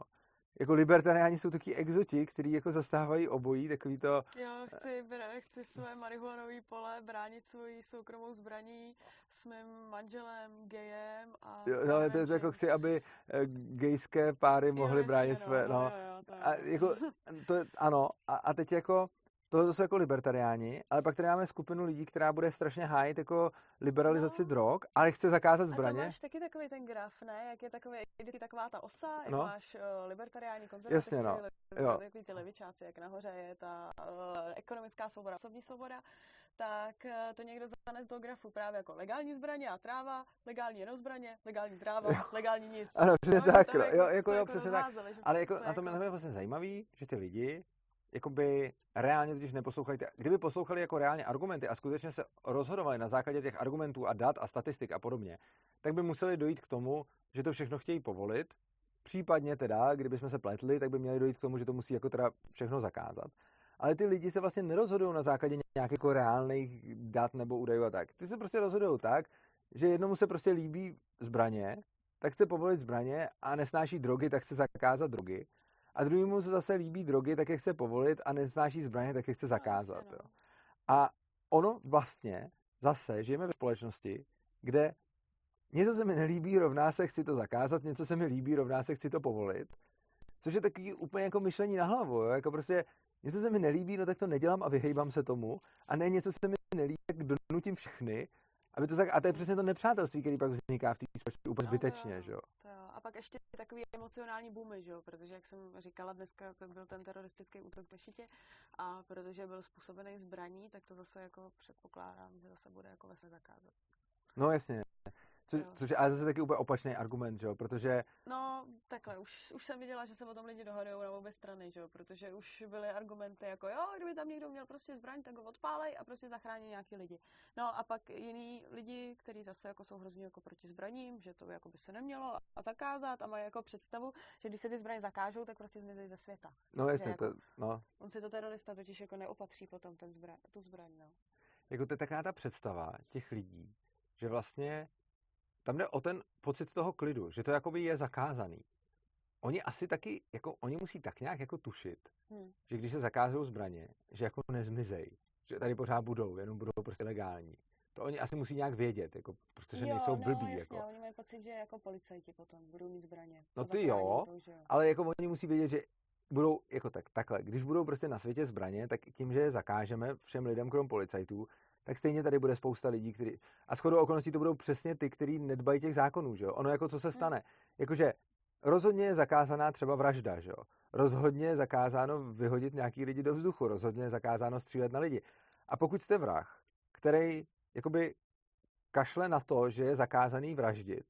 jako libertariáni jsou taky exoti, kteří jako zastávají obojí, takový to... Jo, chci, chci své marihuanové pole bránit svoji soukromou zbraní s mým manželem, gejem a... Jo, no, ale to je to jako chci, aby eh, gejské páry mohly jo, bránit no, své, no. Jo, jo, to a jako, [laughs] to je, ano, a, a teď jako Tohle jsou jako libertariáni, ale pak tady máme skupinu lidí, která bude strašně hájit jako liberalizaci no. drog, ale chce zakázat zbraně. A to máš taky takový ten graf, ne? Jak je takový, je taková ta osa, jak no. máš uh, libertariáni, konzervativci, Jasně, no. jo. takový ty levičáci, jak nahoře je ta uh, ekonomická svoboda, osobní svoboda, tak uh, to někdo zanes do grafu právě jako legální zbraně a tráva, legální jenom zbraně, legální tráva, legální nic. Ano, přesně no, tak, no, jo, jako, jo, přesně tak. Ale jako na tom je vlastně zajímavý, že ty lidi jakoby reálně totiž neposlouchají. Kdyby poslouchali jako reálně argumenty a skutečně se rozhodovali na základě těch argumentů a dat a statistik a podobně, tak by museli dojít k tomu, že to všechno chtějí povolit. Případně teda, kdyby jsme se pletli, tak by měli dojít k tomu, že to musí jako teda všechno zakázat. Ale ty lidi se vlastně nerozhodují na základě nějakých jako reálných dat nebo údajů a tak. Ty se prostě rozhodují tak, že jednomu se prostě líbí zbraně, tak chce povolit zbraně a nesnáší drogy, tak chce zakázat drogy a druhému se zase líbí drogy, tak je chce povolit a nesnáší zbraně, tak je chce zakázat. Jo. A ono vlastně zase žijeme ve společnosti, kde něco se mi nelíbí, rovná se chci to zakázat, něco se mi líbí, rovná se chci to povolit. Což je takový úplně jako myšlení na hlavu, jo? jako prostě něco se mi nelíbí, no tak to nedělám a vyhejbám se tomu. A ne něco se mi nelíbí, tak donutím všechny aby to tak, a to je přesně to nepřátelství, který pak vzniká v té společnosti úplně zbytečně, že jo. Pak ještě takový emocionální boomy, že jo, protože jak jsem říkala dneska, to byl ten teroristický útok v Mešitě a protože byl způsobený zbraní, tak to zase jako předpokládám, že zase bude jako vlastně zakázat. No jasně. Co, což je ale zase taky úplně opačný argument, že jo, protože... No, takhle, už, už jsem viděla, že se o tom lidi dohadují na obě strany, že jo, protože už byly argumenty jako, jo, kdyby tam někdo měl prostě zbraň, tak ho odpálej a prostě zachrání nějaký lidi. No a pak jiní lidi, kteří zase jako jsou hrozně jako proti zbraním, že to jako by se nemělo a zakázat a mají jako představu, že když se ty zbraně zakážou, tak prostě zmizí ze světa. No jasně, jako, to, no. On si to terorista totiž jako neopatří potom ten zbraň, tu zbraň, no. Jako to je taková ta představa těch lidí, že vlastně tam jde o ten pocit toho klidu, že to jakoby je zakázaný. Oni asi taky, jako oni musí tak nějak jako tušit, hmm. že když se zakážou zbraně, že jako nezmizejí, že tady pořád budou, jenom budou prostě legální. To oni asi musí nějak vědět, jako, protože jo, nejsou no, blbí. Jasně, jako. oni mají pocit, že jako policajti potom budou mít zbraně. No ty jo, to, jo, ale jako oni musí vědět, že budou jako tak, takhle, když budou prostě na světě zbraně, tak tím, že je zakážeme všem lidem krom policajtů, tak stejně tady bude spousta lidí, kteří... A shodou okolností to budou přesně ty, kteří nedbají těch zákonů, že jo? Ono jako co se hmm. stane? Jakože rozhodně je zakázaná třeba vražda, že jo? Rozhodně je zakázáno vyhodit nějaký lidi do vzduchu, rozhodně je zakázáno střílet na lidi. A pokud jste vrah, který jakoby kašle na to, že je zakázaný vraždit,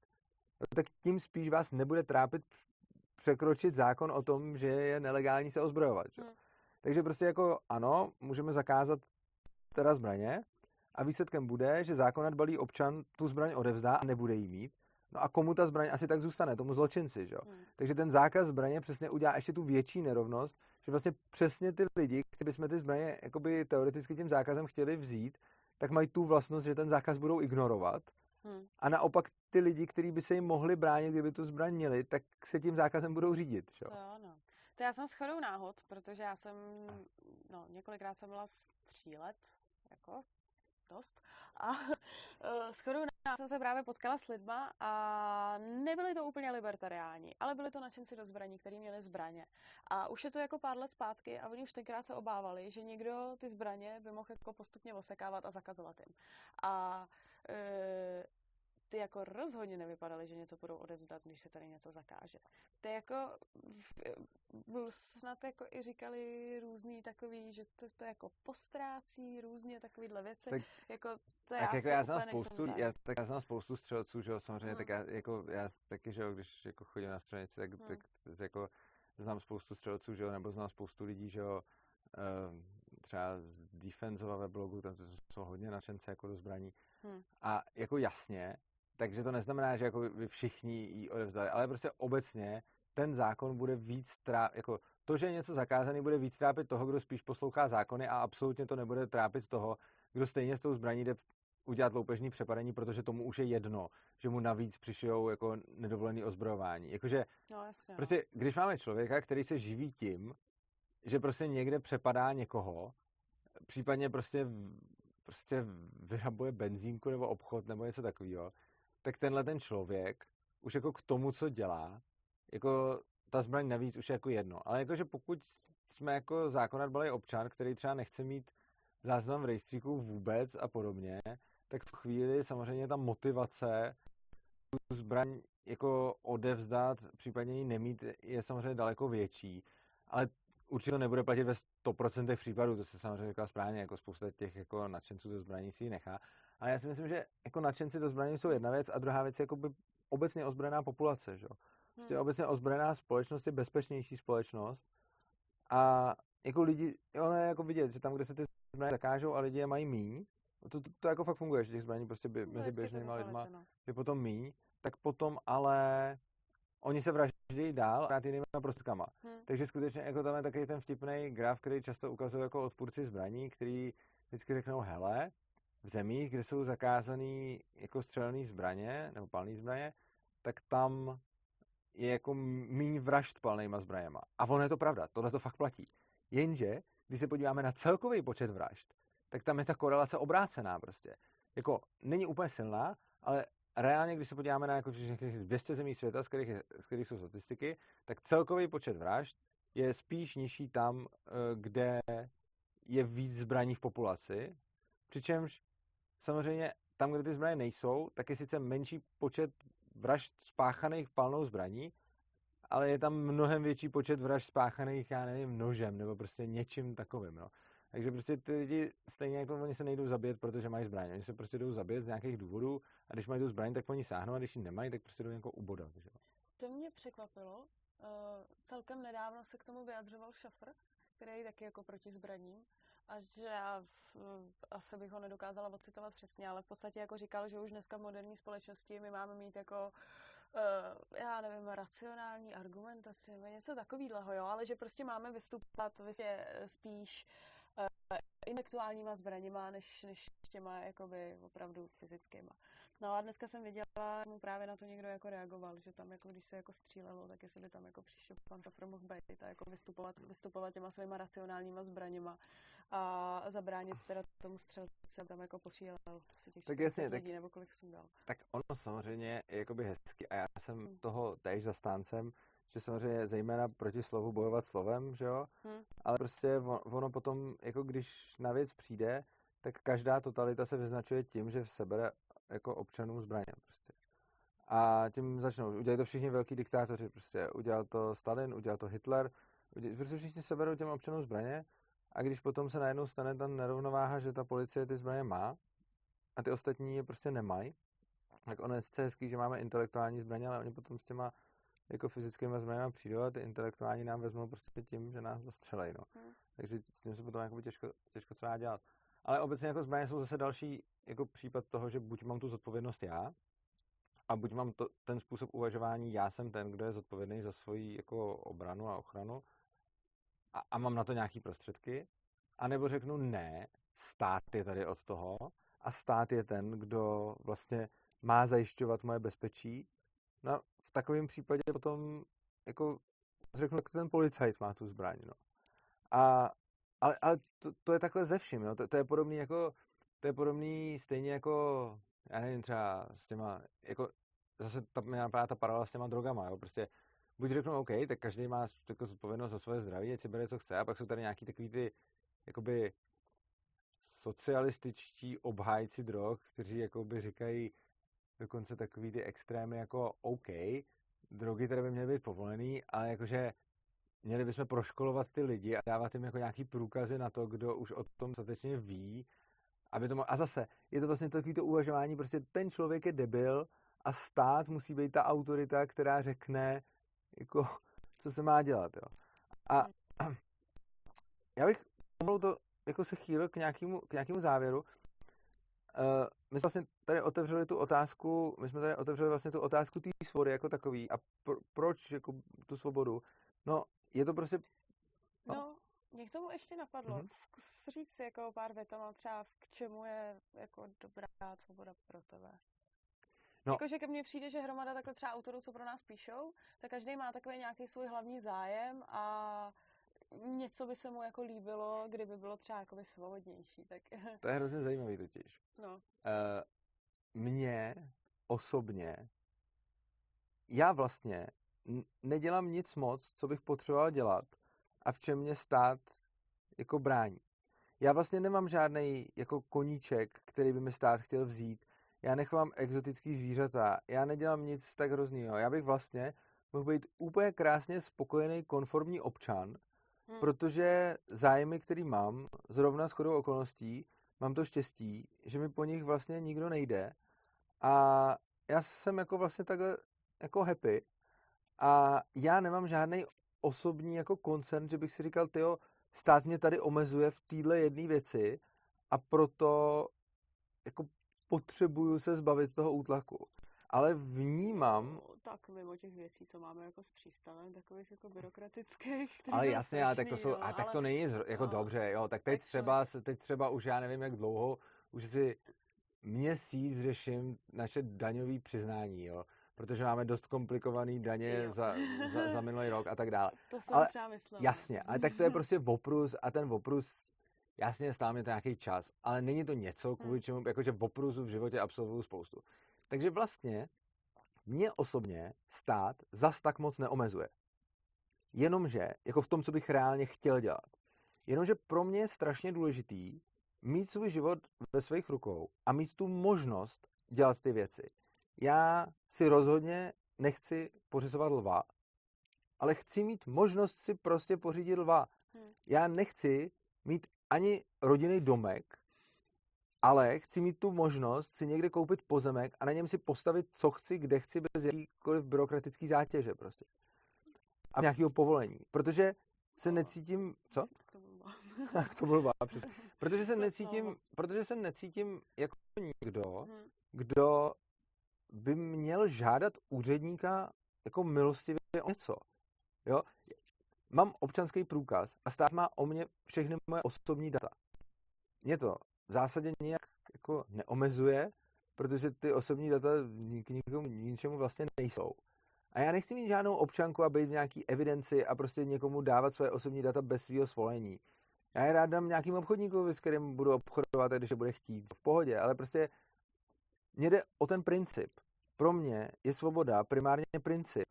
tak tím spíš vás nebude trápit překročit zákon o tom, že je nelegální se ozbrojovat. Že? Hmm. Takže prostě jako ano, můžeme zakázat teda zbraně, a výsledkem bude, že zákonadbalý občan tu zbraň odevzdá a nebude jí mít. No a komu ta zbraň asi tak zůstane? Tomu zločinci, že? Hmm. Takže ten zákaz zbraně přesně udělá ještě tu větší nerovnost, že vlastně přesně ty lidi, kteří jsme ty zbraně jakoby teoreticky tím zákazem chtěli vzít, tak mají tu vlastnost, že ten zákaz budou ignorovat. Hmm. A naopak ty lidi, kteří by se jim mohli bránit, kdyby tu zbraň měli, tak se tím zákazem budou řídit. Že? To, no. to já jsem shodou náhod, protože já jsem, no, několikrát jsem byla střílet, jako dost. A [laughs] uh, shodou jsem se právě potkala s lidma a nebyli to úplně libertariáni, ale byli to nadšenci do zbraní, kteří měli zbraně. A už je to jako pár let zpátky a oni už tenkrát se obávali, že někdo ty zbraně by mohl jako postupně osekávat a zakazovat jim. A uh, ty jako rozhodně nevypadaly, že něco budou odevzdat, když se tady něco zakáže. Ty jako, snad jako i říkali různý takový, že to, to jako postrácí různě takovýhle věci. Tak, jako, to tak já jako já znám spoustu, já, tak já znám spoustu střelců, že jo, samozřejmě, hmm. tak já, jako, já taky, že jo, když jako chodím na střelnici, tak, hmm. tak jako znám spoustu střelců, že jo, nebo znám spoustu lidí, že jo, uh, třeba z Defensova weblogu, tam jsou hodně nadšence jako do zbraní. Hmm. A jako jasně, takže to neznamená, že jako vy všichni ji odevzdali, ale prostě obecně ten zákon bude víc trá... jako to, že je něco zakázané, bude víc trápit toho, kdo spíš poslouchá zákony a absolutně to nebude trápit toho, kdo stejně s tou zbraní jde udělat loupežní přepadení, protože tomu už je jedno, že mu navíc přišijou jako nedovolený ozbrojování. Jakože, no, jasně, no. prostě, když máme člověka, který se živí tím, že prostě někde přepadá někoho, případně prostě, prostě vyrabuje benzínku nebo obchod nebo něco takového, tak tenhle ten člověk už jako k tomu, co dělá, jako ta zbraň navíc už je jako jedno. Ale jakože pokud jsme jako zákonadbalý občan, který třeba nechce mít záznam v rejstříku vůbec a podobně, tak v chvíli samozřejmě ta motivace tu zbraň jako odevzdat, případně ji nemít, je samozřejmě daleko větší. Ale určitě to nebude platit ve 100% případů, to se samozřejmě říká správně, jako spousta těch jako nadšenců do zbraní si ji nechá. Ale já si myslím, že jako nadšenci do zbraní jsou jedna věc a druhá věc je jako by obecně ozbrojená populace, že? Prostě hmm. obecně ozbrojená společnost je bezpečnější společnost a jako lidi, ono je jako vidět, že tam, kde se ty zbraně zakážou a lidi je mají míň, to, to, to jako fakt funguje, že těch zbraní prostě by, mezi běžnými lidma no. je potom míň, tak potom ale oni se vraždí dál a jinými prostředkama. Hmm. Takže skutečně jako tam je takový ten vtipný graf, který často ukazují jako odpůrci zbraní, který vždycky řeknou, hele, v zemích, kde jsou zakázané jako střelné zbraně nebo palné zbraně, tak tam je jako míň vražd palnýma zbraněma. A ono je to pravda, tohle to fakt platí. Jenže, když se podíváme na celkový počet vražd, tak tam je ta korelace obrácená prostě. Jako není úplně silná, ale reálně, když se podíváme na jako 200 zemí světa, z kterých, z kterých jsou statistiky, tak celkový počet vražd je spíš nižší tam, eh, kde je víc zbraní v populaci, přičemž samozřejmě tam, kde ty zbraně nejsou, tak je sice menší počet vražd spáchaných palnou zbraní, ale je tam mnohem větší počet vražd spáchaných, já nevím, nožem nebo prostě něčím takovým. No. Takže prostě ty lidi stejně jako oni se nejdou zabít, protože mají zbraň. Oni se prostě jdou zabít z nějakých důvodů a když mají tu zbraň, tak oni sáhnou a když ji nemají, tak prostě jdou jako ubodat. Že? To mě překvapilo. Uh, celkem nedávno se k tomu vyjadřoval Šafr, který je taky jako proti zbraním a že já v, asi bych ho nedokázala ocitovat přesně, ale v podstatě jako říkal, že už dneska v moderní společnosti my máme mít jako uh, já nevím, racionální argumentaci nebo něco takového, jo, ale že prostě máme vystupovat vlastně spíš uh, intelektuálníma zbraněma, než, než těma jakoby opravdu fyzickýma. No a dneska jsem viděla, mu právě na to někdo jako reagoval, že tam jako když se jako střílelo, tak jestli by tam jako přišel pan Šafr mohl být a jako vystupovat, vystupovat těma svýma racionálníma zbraněma a zabránit teda tomu střelci, tam jako postřílel asi těch tak jasně, lidí, tak, nebo kolik jsem dal. Tak ono samozřejmě je jakoby hezky a já jsem hmm. toho též zastáncem, že samozřejmě zejména proti slovu bojovat slovem, že jo, hmm. ale prostě ono potom, jako když na věc přijde, tak každá totalita se vyznačuje tím, že sebere jako občanům zbraně prostě. A tím začnou. Udělají to všichni velký diktátoři prostě. Udělal to Stalin, udělal to Hitler. Prostě všichni seberou těm občanům zbraně a když potom se najednou stane ta nerovnováha, že ta policie ty zbraně má a ty ostatní je prostě nemají, tak ono je sice hezký, že máme intelektuální zbraně, ale oni potom s těma jako fyzickými zbraněmi přijdou a ty intelektuální nám vezmou prostě tím, že nás zastřelej, no. Hmm. Takže s tím se potom jako těžko, těžko co dá dělat. Ale obecně jako zbraně jsou zase další jako případ toho, že buď mám tu zodpovědnost já, a buď mám to, ten způsob uvažování, já jsem ten, kdo je zodpovědný za svoji jako obranu a ochranu a, a mám na to nějaký prostředky, anebo řeknu ne, stát je tady od toho a stát je ten, kdo vlastně má zajišťovat moje bezpečí. No v takovém případě potom jako řeknu, tak ten policajt má tu zbraň. No. A, ale, ale to, to, je takhle ze vším. To, to je podobný jako, to je podobný stejně jako, já nevím, třeba s těma, jako zase ta, mě napadá ta paralela s těma drogama, jo. Prostě buď řeknu OK, tak každý má jako zodpovědnost za svoje zdraví, ať si bere, co chce, a pak jsou tady nějaký takový ty, jakoby, socialističtí obhájci drog, kteří jakoby říkají, dokonce takový ty extrémy jako OK, drogy tady by měly být povolený, ale jakože měli bychom proškolovat ty lidi a dávat jim jako nějaký průkazy na to, kdo už o tom dostatečně ví, aby to mo- A zase, je to vlastně takový to uvažování, prostě ten člověk je debil a stát musí být ta autorita, která řekne, jako, [laughs] co se má dělat, jo. A já bych pomalu to jako se chýlil k nějakému, k nějakému závěru. Uh, my jsme vlastně tady otevřeli tu otázku, my jsme tady otevřeli vlastně tu otázku té svobody jako takový a pro, proč jako tu svobodu? No, je to prostě... No, no mě k tomu ještě napadlo. Mm-hmm. Zkus říct si jako pár větama třeba, k čemu je jako dobrá svoboda pro tebe. No. Jakože ke mně přijde, že hromada takhle třeba autorů, co pro nás píšou, tak každý má takový nějaký svůj hlavní zájem a něco by se mu jako líbilo, kdyby bylo třeba jakoby svobodnější. Tak... [laughs] To je hrozně zajímavý totiž. No. Uh, mně osobně, já vlastně nedělám nic moc, co bych potřeboval dělat a v čem mě stát jako brání. Já vlastně nemám žádný jako koníček, který by mi stát chtěl vzít. Já nechovám exotický zvířata. Já nedělám nic tak hroznýho. Já bych vlastně mohl být úplně krásně spokojený, konformní občan, hmm. protože zájmy, který mám, zrovna s chodou okolností, mám to štěstí, že mi po nich vlastně nikdo nejde a já jsem jako vlastně takhle jako happy a já nemám žádný osobní jako koncern, že bych si říkal, tyjo, stát mě tady omezuje v téhle jedné věci a proto jako potřebuju se zbavit toho útlaku. Ale vnímám... No, tak mimo těch věcí, co máme jako s přístavem, takových jako byrokratických. [laughs] Ale jasně, ale tak to jsou, jo, a tak ale... to není jako no, dobře, jo, tak teď třeba, teď třeba už já nevím jak dlouho, už si měsíc řeším naše daňové přiznání, jo protože máme dost komplikovaný daně za, za, za minulý rok a tak dále. [laughs] To jsem ale, třeba myslela. Jasně, ale tak to je prostě [laughs] voprus a ten voprus, jasně, stál mě to nějaký čas, ale není to něco, kvůli hmm. čemu, jakože voprusu v životě absolvuju spoustu. Takže vlastně mě osobně stát zas tak moc neomezuje. Jenomže, jako v tom, co bych reálně chtěl dělat. Jenomže pro mě je strašně důležitý mít svůj život ve svých rukou a mít tu možnost dělat ty věci já si rozhodně nechci pořizovat lva, ale chci mít možnost si prostě pořídit lva. Hmm. Já nechci mít ani rodinný domek, ale chci mít tu možnost si někde koupit pozemek a na něm si postavit, co chci, kde chci, bez jakýkoliv byrokratický zátěže prostě. A nějakého povolení. Protože se necítím... Co? [laughs] Tak to bylo přesně. Protože se necítím, protože se necítím jako někdo, hmm. kdo by měl žádat úředníka jako milostivě o něco. Jo? Mám občanský průkaz a stát má o mě všechny moje osobní data. Mě to v zásadě nějak jako neomezuje, protože ty osobní data k nikomu ničemu vlastně nejsou. A já nechci mít žádnou občanku a být v nějaký evidenci a prostě někomu dávat své osobní data bez svého svolení. Já je rád dám nějakým obchodníkovi, s kterým budu obchodovat, když bude chtít. V pohodě, ale prostě mně jde o ten princip. Pro mě je svoboda primárně princip.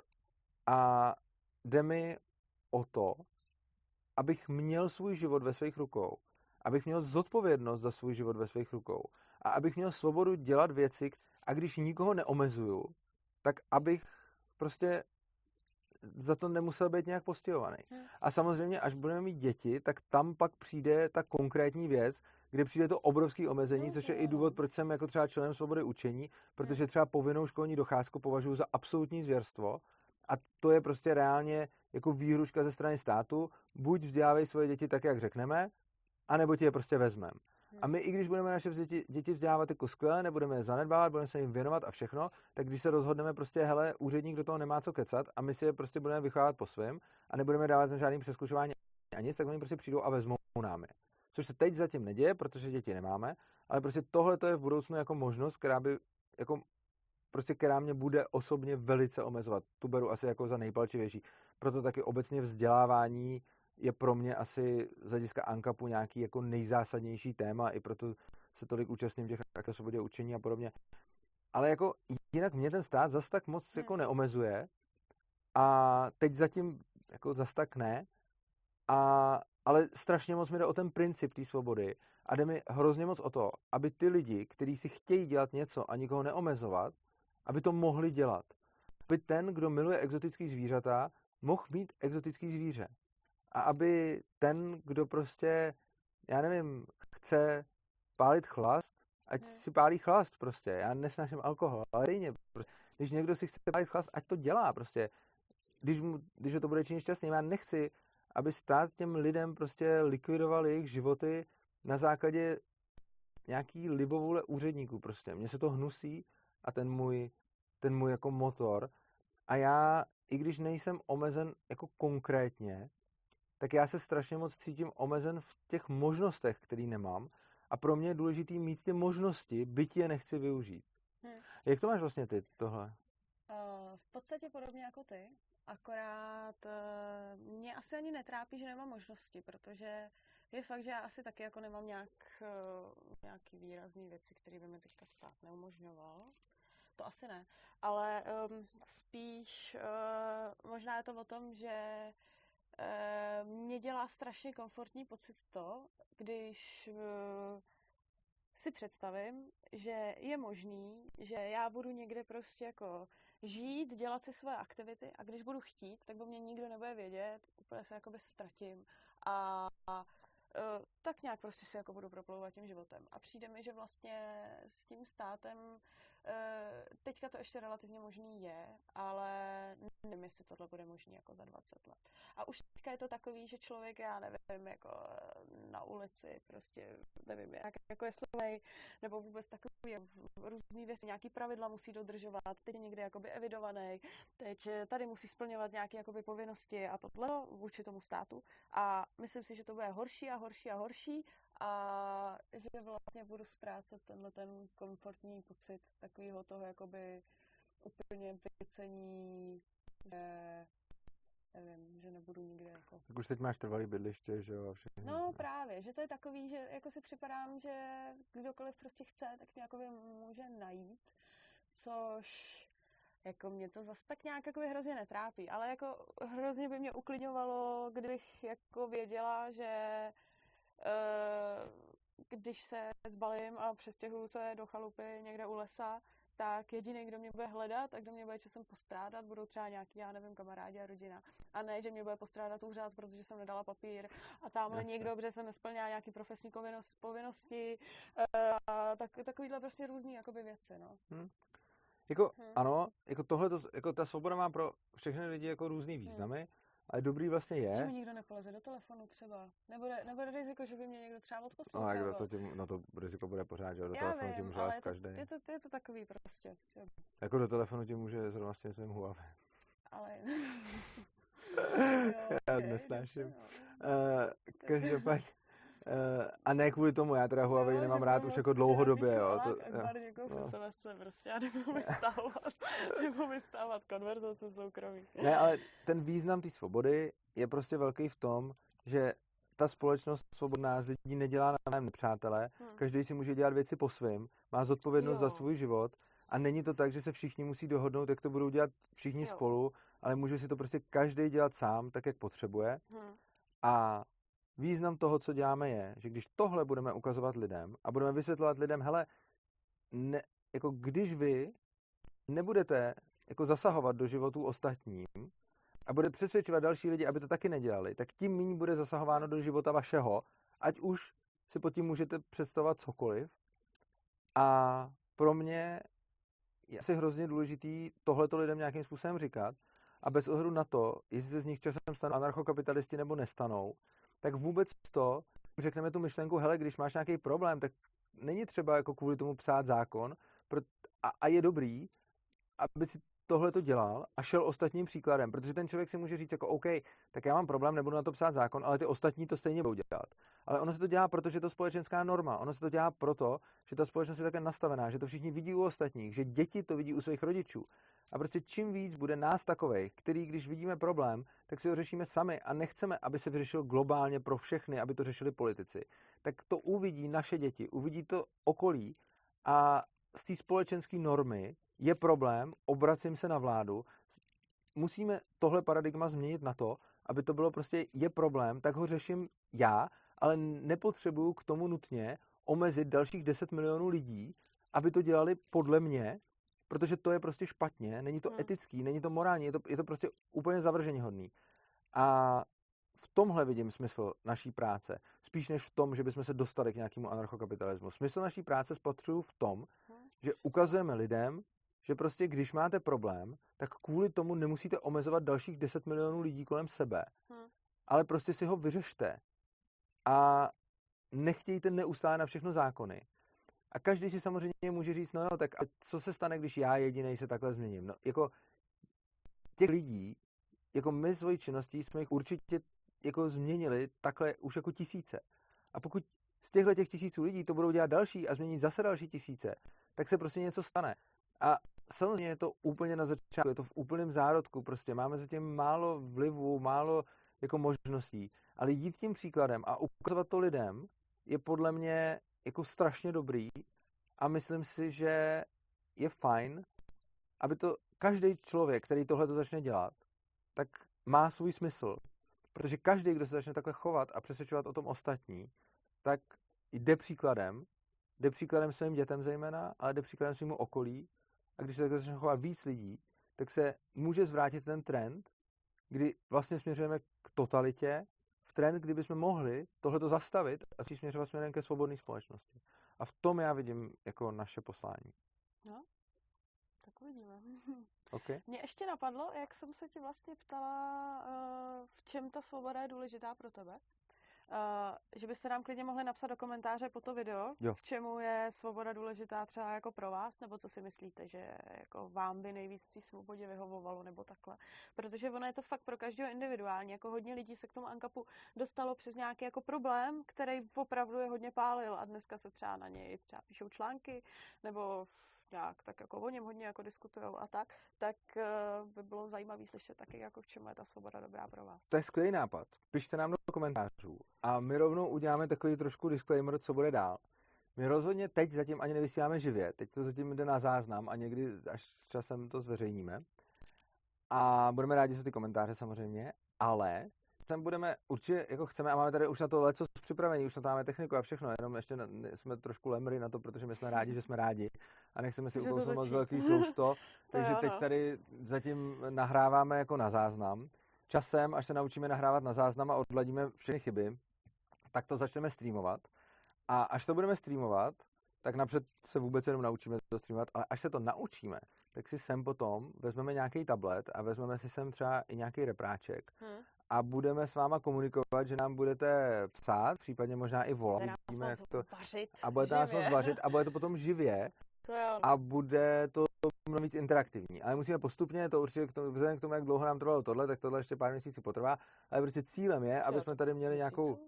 A jde mi o to, abych měl svůj život ve svých rukou. Abych měl zodpovědnost za svůj život ve svých rukou. A abych měl svobodu dělat věci, a když nikoho neomezuju, tak abych prostě za to nemusel být nějak postihovaný. Hmm. A samozřejmě, až budeme mít děti, tak tam pak přijde ta konkrétní věc, kde přijde to obrovské omezení, což je i důvod, proč jsem jako třeba členem svobody učení, protože třeba povinnou školní docházku považuji za absolutní zvěrstvo a to je prostě reálně jako výhruška ze strany státu, buď vzdělávej svoje děti tak, jak řekneme, anebo ti je prostě vezmem. A my, i když budeme naše děti, děti vzdělávat jako skvěle, nebudeme je zanedbávat, budeme se jim věnovat a všechno, tak když se rozhodneme prostě, hele, úředník do toho nemá co kecat a my si je prostě budeme vychovávat po svém a nebudeme dávat na žádný přeskušování a nic, tak oni prostě přijdou a vezmou námi což se teď zatím neděje, protože děti nemáme, ale prostě tohle to je v budoucnu jako možnost, která by jako prostě která mě bude osobně velice omezovat. Tu beru asi jako za nejpalčivější. Proto taky obecně vzdělávání je pro mě asi z hlediska ANKAPu nějaký jako nejzásadnější téma, i proto se tolik účastním těch akce svobodě učení a podobně. Ale jako jinak mě ten stát zas tak moc jako neomezuje a teď zatím jako zas tak ne. A ale strašně moc mi jde o ten princip té svobody a jde mi hrozně moc o to, aby ty lidi, kteří si chtějí dělat něco a nikoho neomezovat, aby to mohli dělat. Aby ten, kdo miluje exotický zvířata, mohl mít exotický zvíře. A aby ten, kdo prostě, já nevím, chce pálit chlast, ať hmm. si pálí chlast prostě. Já nesnáším alkohol, ale stejně. Prostě, když někdo si chce pálit chlast, ať to dělá prostě. Když, mu, když ho to bude činit šťastným. Já nechci, aby stát těm lidem prostě likvidoval jejich životy na základě nějaký libovůle úředníků prostě. Mně se to hnusí a ten můj, ten můj jako motor. A já, i když nejsem omezen jako konkrétně, tak já se strašně moc cítím omezen v těch možnostech, které nemám. A pro mě je důležité mít ty možnosti, byť je nechci využít. Hmm. Jak to máš vlastně ty, tohle? Uh, v podstatě podobně jako ty, akorát uh, mě asi ani netrápí, že nemám možnosti, protože je fakt, že já asi taky jako nemám nějak, uh, nějaký výrazný věci, které by mi teďka stát neumožňoval. To asi ne. Ale um, spíš uh, možná je to o tom, že uh, mě dělá strašně komfortní pocit to, když uh, si představím, že je možný, že já budu někde prostě jako žít, dělat si svoje aktivity a když budu chtít, tak o mě nikdo nebude vědět, úplně se jakoby ztratím a, a tak nějak prostě si jako budu proplouvat tím životem. A přijde mi, že vlastně s tím státem teďka to ještě relativně možný je, ale nevím, jestli tohle bude možný jako za 20 let. A už teďka je to takový, že člověk, já nevím, jako eh, na ulici, prostě nevím, jak, jako je slej, nebo vůbec takový různý věci, nějaký pravidla musí dodržovat, teď je někde jakoby evidovaný, teď eh, tady musí splňovat nějaké jakoby povinnosti a tohle vůči tomu státu. A myslím si, že to bude horší a horší a horší a že vlastně budu ztrácet tenhle ten komfortní pocit takového toho jakoby úplně vycení, že nevím, že nebudu nikdy jako... Tak už teď máš trvalý bydliště, že jo, a všechno. No právě, že to je takový, že jako si připadám, že kdokoliv prostě chce, tak mě jako může najít, což jako mě to zase tak nějak jako hrozně netrápí, ale jako hrozně by mě uklidňovalo, kdybych jako věděla, že když se zbalím a přestěhuju se do chalupy někde u lesa, tak jediný, kdo mě bude hledat a kdo mě bude časem postrádat, budou třeba nějaký, já nevím, kamarádi a rodina. A ne, že mě bude postrádat úřad, protože jsem nedala papír a tamhle Jasne. někdo, protože jsem nesplnila nějaký profesní povinnosti eh, a tak, takovýhle prostě různý jakoby věci, no. Hmm. Jako, hmm. ano, jako tohle, jako ta svoboda má pro všechny lidi jako různý hmm. významy, hmm ale dobrý vlastně je. Že mi nikdo nepoleze do telefonu třeba. Nebude, nebude riziko, že by mě někdo třeba odposlal. No, jak to tím, no to riziko bude pořád, že do Já telefonu vím, ti může lézt každý. Je to, je to takový prostě. Jako do telefonu ti může zrovna s tím svým Huawei. Ale... [laughs] [laughs] Já nesnáším. Uh, každopádně, a ne kvůli tomu, já teda Huawei jo, nemám rád už jako dlouhodobě, jo. To, jo. Jako no. prostě, já nebudu vystávat, nebudu vystávat konverzace soukromí. Ne, ale ten význam té svobody je prostě velký v tom, že ta společnost svobodná z lidí nedělá na nepřátele, hmm. každý si může dělat věci po svém, má zodpovědnost jo. za svůj život a není to tak, že se všichni musí dohodnout, jak to budou dělat všichni jo. spolu, ale může si to prostě každý dělat sám, tak jak potřebuje. Hmm. A význam toho, co děláme, je, že když tohle budeme ukazovat lidem a budeme vysvětlovat lidem, hele, ne, jako když vy nebudete jako zasahovat do životů ostatním a bude přesvědčovat další lidi, aby to taky nedělali, tak tím méně bude zasahováno do života vašeho, ať už si pod tím můžete představovat cokoliv. A pro mě je asi hrozně důležitý tohleto lidem nějakým způsobem říkat a bez ohledu na to, jestli se z nich časem stanou anarchokapitalisti nebo nestanou, tak vůbec to, řekneme tu myšlenku, hele, když máš nějaký problém, tak není třeba jako kvůli tomu psát zákon a, a je dobrý, aby si tohle to dělal a šel ostatním příkladem, protože ten člověk si může říct jako OK, tak já mám problém, nebudu na to psát zákon, ale ty ostatní to stejně budou dělat. Ale ono se to dělá, protože je to společenská norma. Ono se to dělá proto, že ta společnost je také nastavená, že to všichni vidí u ostatních, že děti to vidí u svých rodičů. A prostě čím víc bude nás takovej, který, když vidíme problém, tak si ho řešíme sami a nechceme, aby se vyřešil globálně pro všechny, aby to řešili politici, tak to uvidí naše děti, uvidí to okolí a z té společenské normy je problém, obracím se na vládu, musíme tohle paradigma změnit na to, aby to bylo prostě je problém, tak ho řeším já, ale nepotřebuju k tomu nutně omezit dalších 10 milionů lidí, aby to dělali podle mě protože to je prostě špatně, není to Hmm. etický, není to morální, je to, je to prostě úplně zavržení hodný. A v tomhle vidím smysl naší práce, spíš než v tom, že bychom se dostali k nějakému anarchokapitalismu. Smysl naší práce spatřuju v tom, Hmm. že ukazujeme lidem, že prostě když máte problém, tak kvůli tomu nemusíte omezovat dalších 10 milionů lidí kolem sebe, Hmm. ale prostě si ho vyřešte a nechtějte neustále na všechno zákony. A každý si samozřejmě může říct, no jo, tak a co se stane, když já jediný se takhle změním? No, jako těch lidí, jako my svojí činností jsme jich určitě jako změnili takhle už jako tisíce. A pokud z těchto těch tisíců lidí to budou dělat další a změnit zase další tisíce, tak se prostě něco stane. A samozřejmě je to úplně na začátku, je to v úplném zárodku, prostě máme zatím málo vlivu, málo jako možností, ale jít tím příkladem a ukazovat to lidem je podle mě jako strašně dobrý a myslím si, že je fajn, aby to každý člověk, který tohle to začne dělat, tak má svůj smysl. Protože každý, kdo se začne takhle chovat a přesvědčovat o tom ostatní, tak jde příkladem, jde příkladem svým dětem zejména, ale jde příkladem svým okolí a když se takhle začne chovat víc lidí, tak se může zvrátit ten trend, kdy vlastně směřujeme k totalitě, v trend, kdy bychom mohli tohleto zastavit a začít směřovat směrem ke svobodné společnosti. A v tom já vidím jako naše poslání. Tak uvidíme. [laughs] Okay? Mě ještě napadlo, jak jsem se ti vlastně ptala, eh, v čem ta svoboda je důležitá pro tebe. Uh, že byste nám klidně mohli napsat do komentáře po to video, Jo. k čemu je svoboda důležitá třeba jako pro vás, nebo co si myslíte, že jako vám by nejvíc v té svobodě vyhovovalo, nebo takhle. Protože ono je to fakt pro každého individuálně. Jako hodně lidí se k tomu ankapu dostalo přes nějaký jako problém, který opravdu je hodně pálil a dneska se třeba na něj třeba píšou články, nebo nějak tak jako o něm hodně jako diskutují a tak, tak uh, by bylo zajímavé slyšet taky, jako k čemu je ta svoboda dobrá pro vás. To je skvělý nápad. Pište nám do komentářů a my rovnou uděláme takový trošku disclaimer, co bude dál. My rozhodně teď zatím ani nevysíláme živě, teď to zatím jde na záznam a někdy až časem to zveřejníme. A budeme rádi za ty komentáře samozřejmě, ale tam budeme určitě, jako chceme, a máme tady už na to leco připravený, už na to máme techniku a všechno, jenom ještě na, jsme trošku lemry na to, protože my jsme rádi, že jsme rádi a nechceme si ukousnout moc velký [laughs] sousto, takže teď no. tady zatím nahráváme jako na záznam. Časem, až se naučíme nahrávat na záznam a odladíme všechny chyby, tak to začneme streamovat. A až to budeme streamovat, tak napřed se vůbec jenom naučíme to streamovat, ale až se to naučíme, tak si sem potom vezmeme nějaký tablet a vezmeme si sem třeba i nějaký repráček Hm. a budeme s váma komunikovat, že nám budete psát, případně možná i volat, Bude nás uvidíme, jak to, vařit a budete nás živě. moc vařit a bude to potom živě a bude to mnohem víc interaktivní. Ale musíme postupně, to určitě k tomu, vzhledem k tomu, jak dlouho nám trvalo tohle, tak tohle ještě pár měsíců potrvá, ale prostě cílem je, aby jsme tady měli nějakou...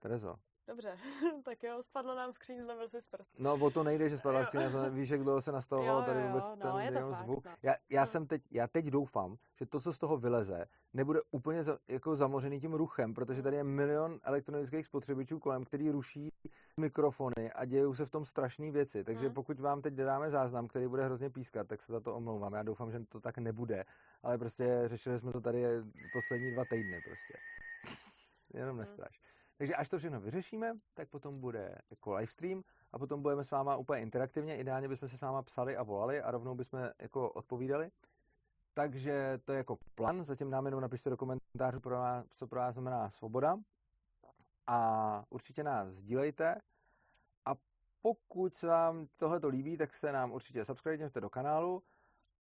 Terezo, Dobře, [laughs] tak jo, spadlo nám skříň, zlomil si z prst. no o to nejde, že spadla skříň, víš, jak dlouho se nastavovalo tady vůbec jo, ten no, je to jenom fakt, zvuk. no. Já, já Hm. jsem teď, já teď doufám, že to, co z toho vyleze, nebude úplně za, jako zamořený tím ruchem, protože tady je milion elektronických spotřebičů kolem, který ruší mikrofony a dějou se v tom strašné věci. Takže Hm. pokud vám teď dáme záznam, který bude hrozně pískat, tak se za to omlouvám. Já doufám, že to tak nebude. Ale prostě řešili jsme to tady poslední dva týdny prostě. [laughs] Jenom Hm. nestraš. Takže až to všechno vyřešíme, tak potom bude jako livestream a potom budeme s váma úplně interaktivně. Ideálně bychom se s váma psali a volali a rovnou bychom jako odpovídali. Takže to je jako plán. Zatím nám jenom napište do komentářů, pro nás, co pro vás znamená svoboda. A určitě nás sdílejte. A pokud se vám tohle to líbí, tak se nám určitě subscribujte do kanálu.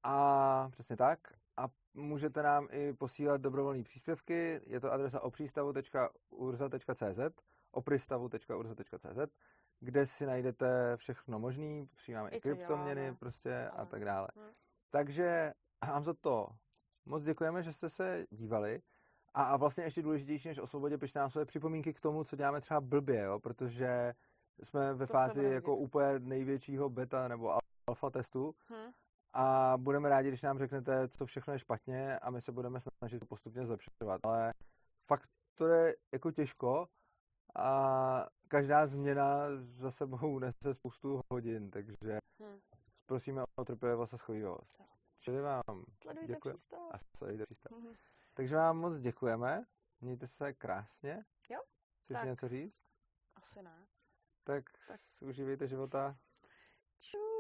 A přesně tak. A můžete nám i posílat dobrovolné příspěvky. Je to adresa opřístavu.urza.cz opristavu.urza.cz kde si najdete všechno možný, přijímáme i kryptoměny děláme. prostě a tak dále. Hm. Takže vám za to moc děkujeme, že jste se dívali. A, a vlastně ještě důležitější než o svobodě, pište nám své připomínky k tomu, co děláme třeba blbě, jo? protože jsme ve To fázi jako úplně největšího beta nebo al- alfa testu Hm. A budeme rádi, když nám řeknete, co všechno je špatně a my se budeme snažit to postupně zlepšovat. Ale fakt to je jako těžko a každá změna za sebou [laughs] nese spoustu hodin, takže Hm. prosíme o trpělivost a schovývavost. Čili vám Sledujte děkuji. přístav. A sledujte přístav. Mhm. Takže vám moc děkujeme. Mějte se krásně. Jo, Chceš tak. něco říct? Asi ne. Tak, Tak. užívejte života. Čus.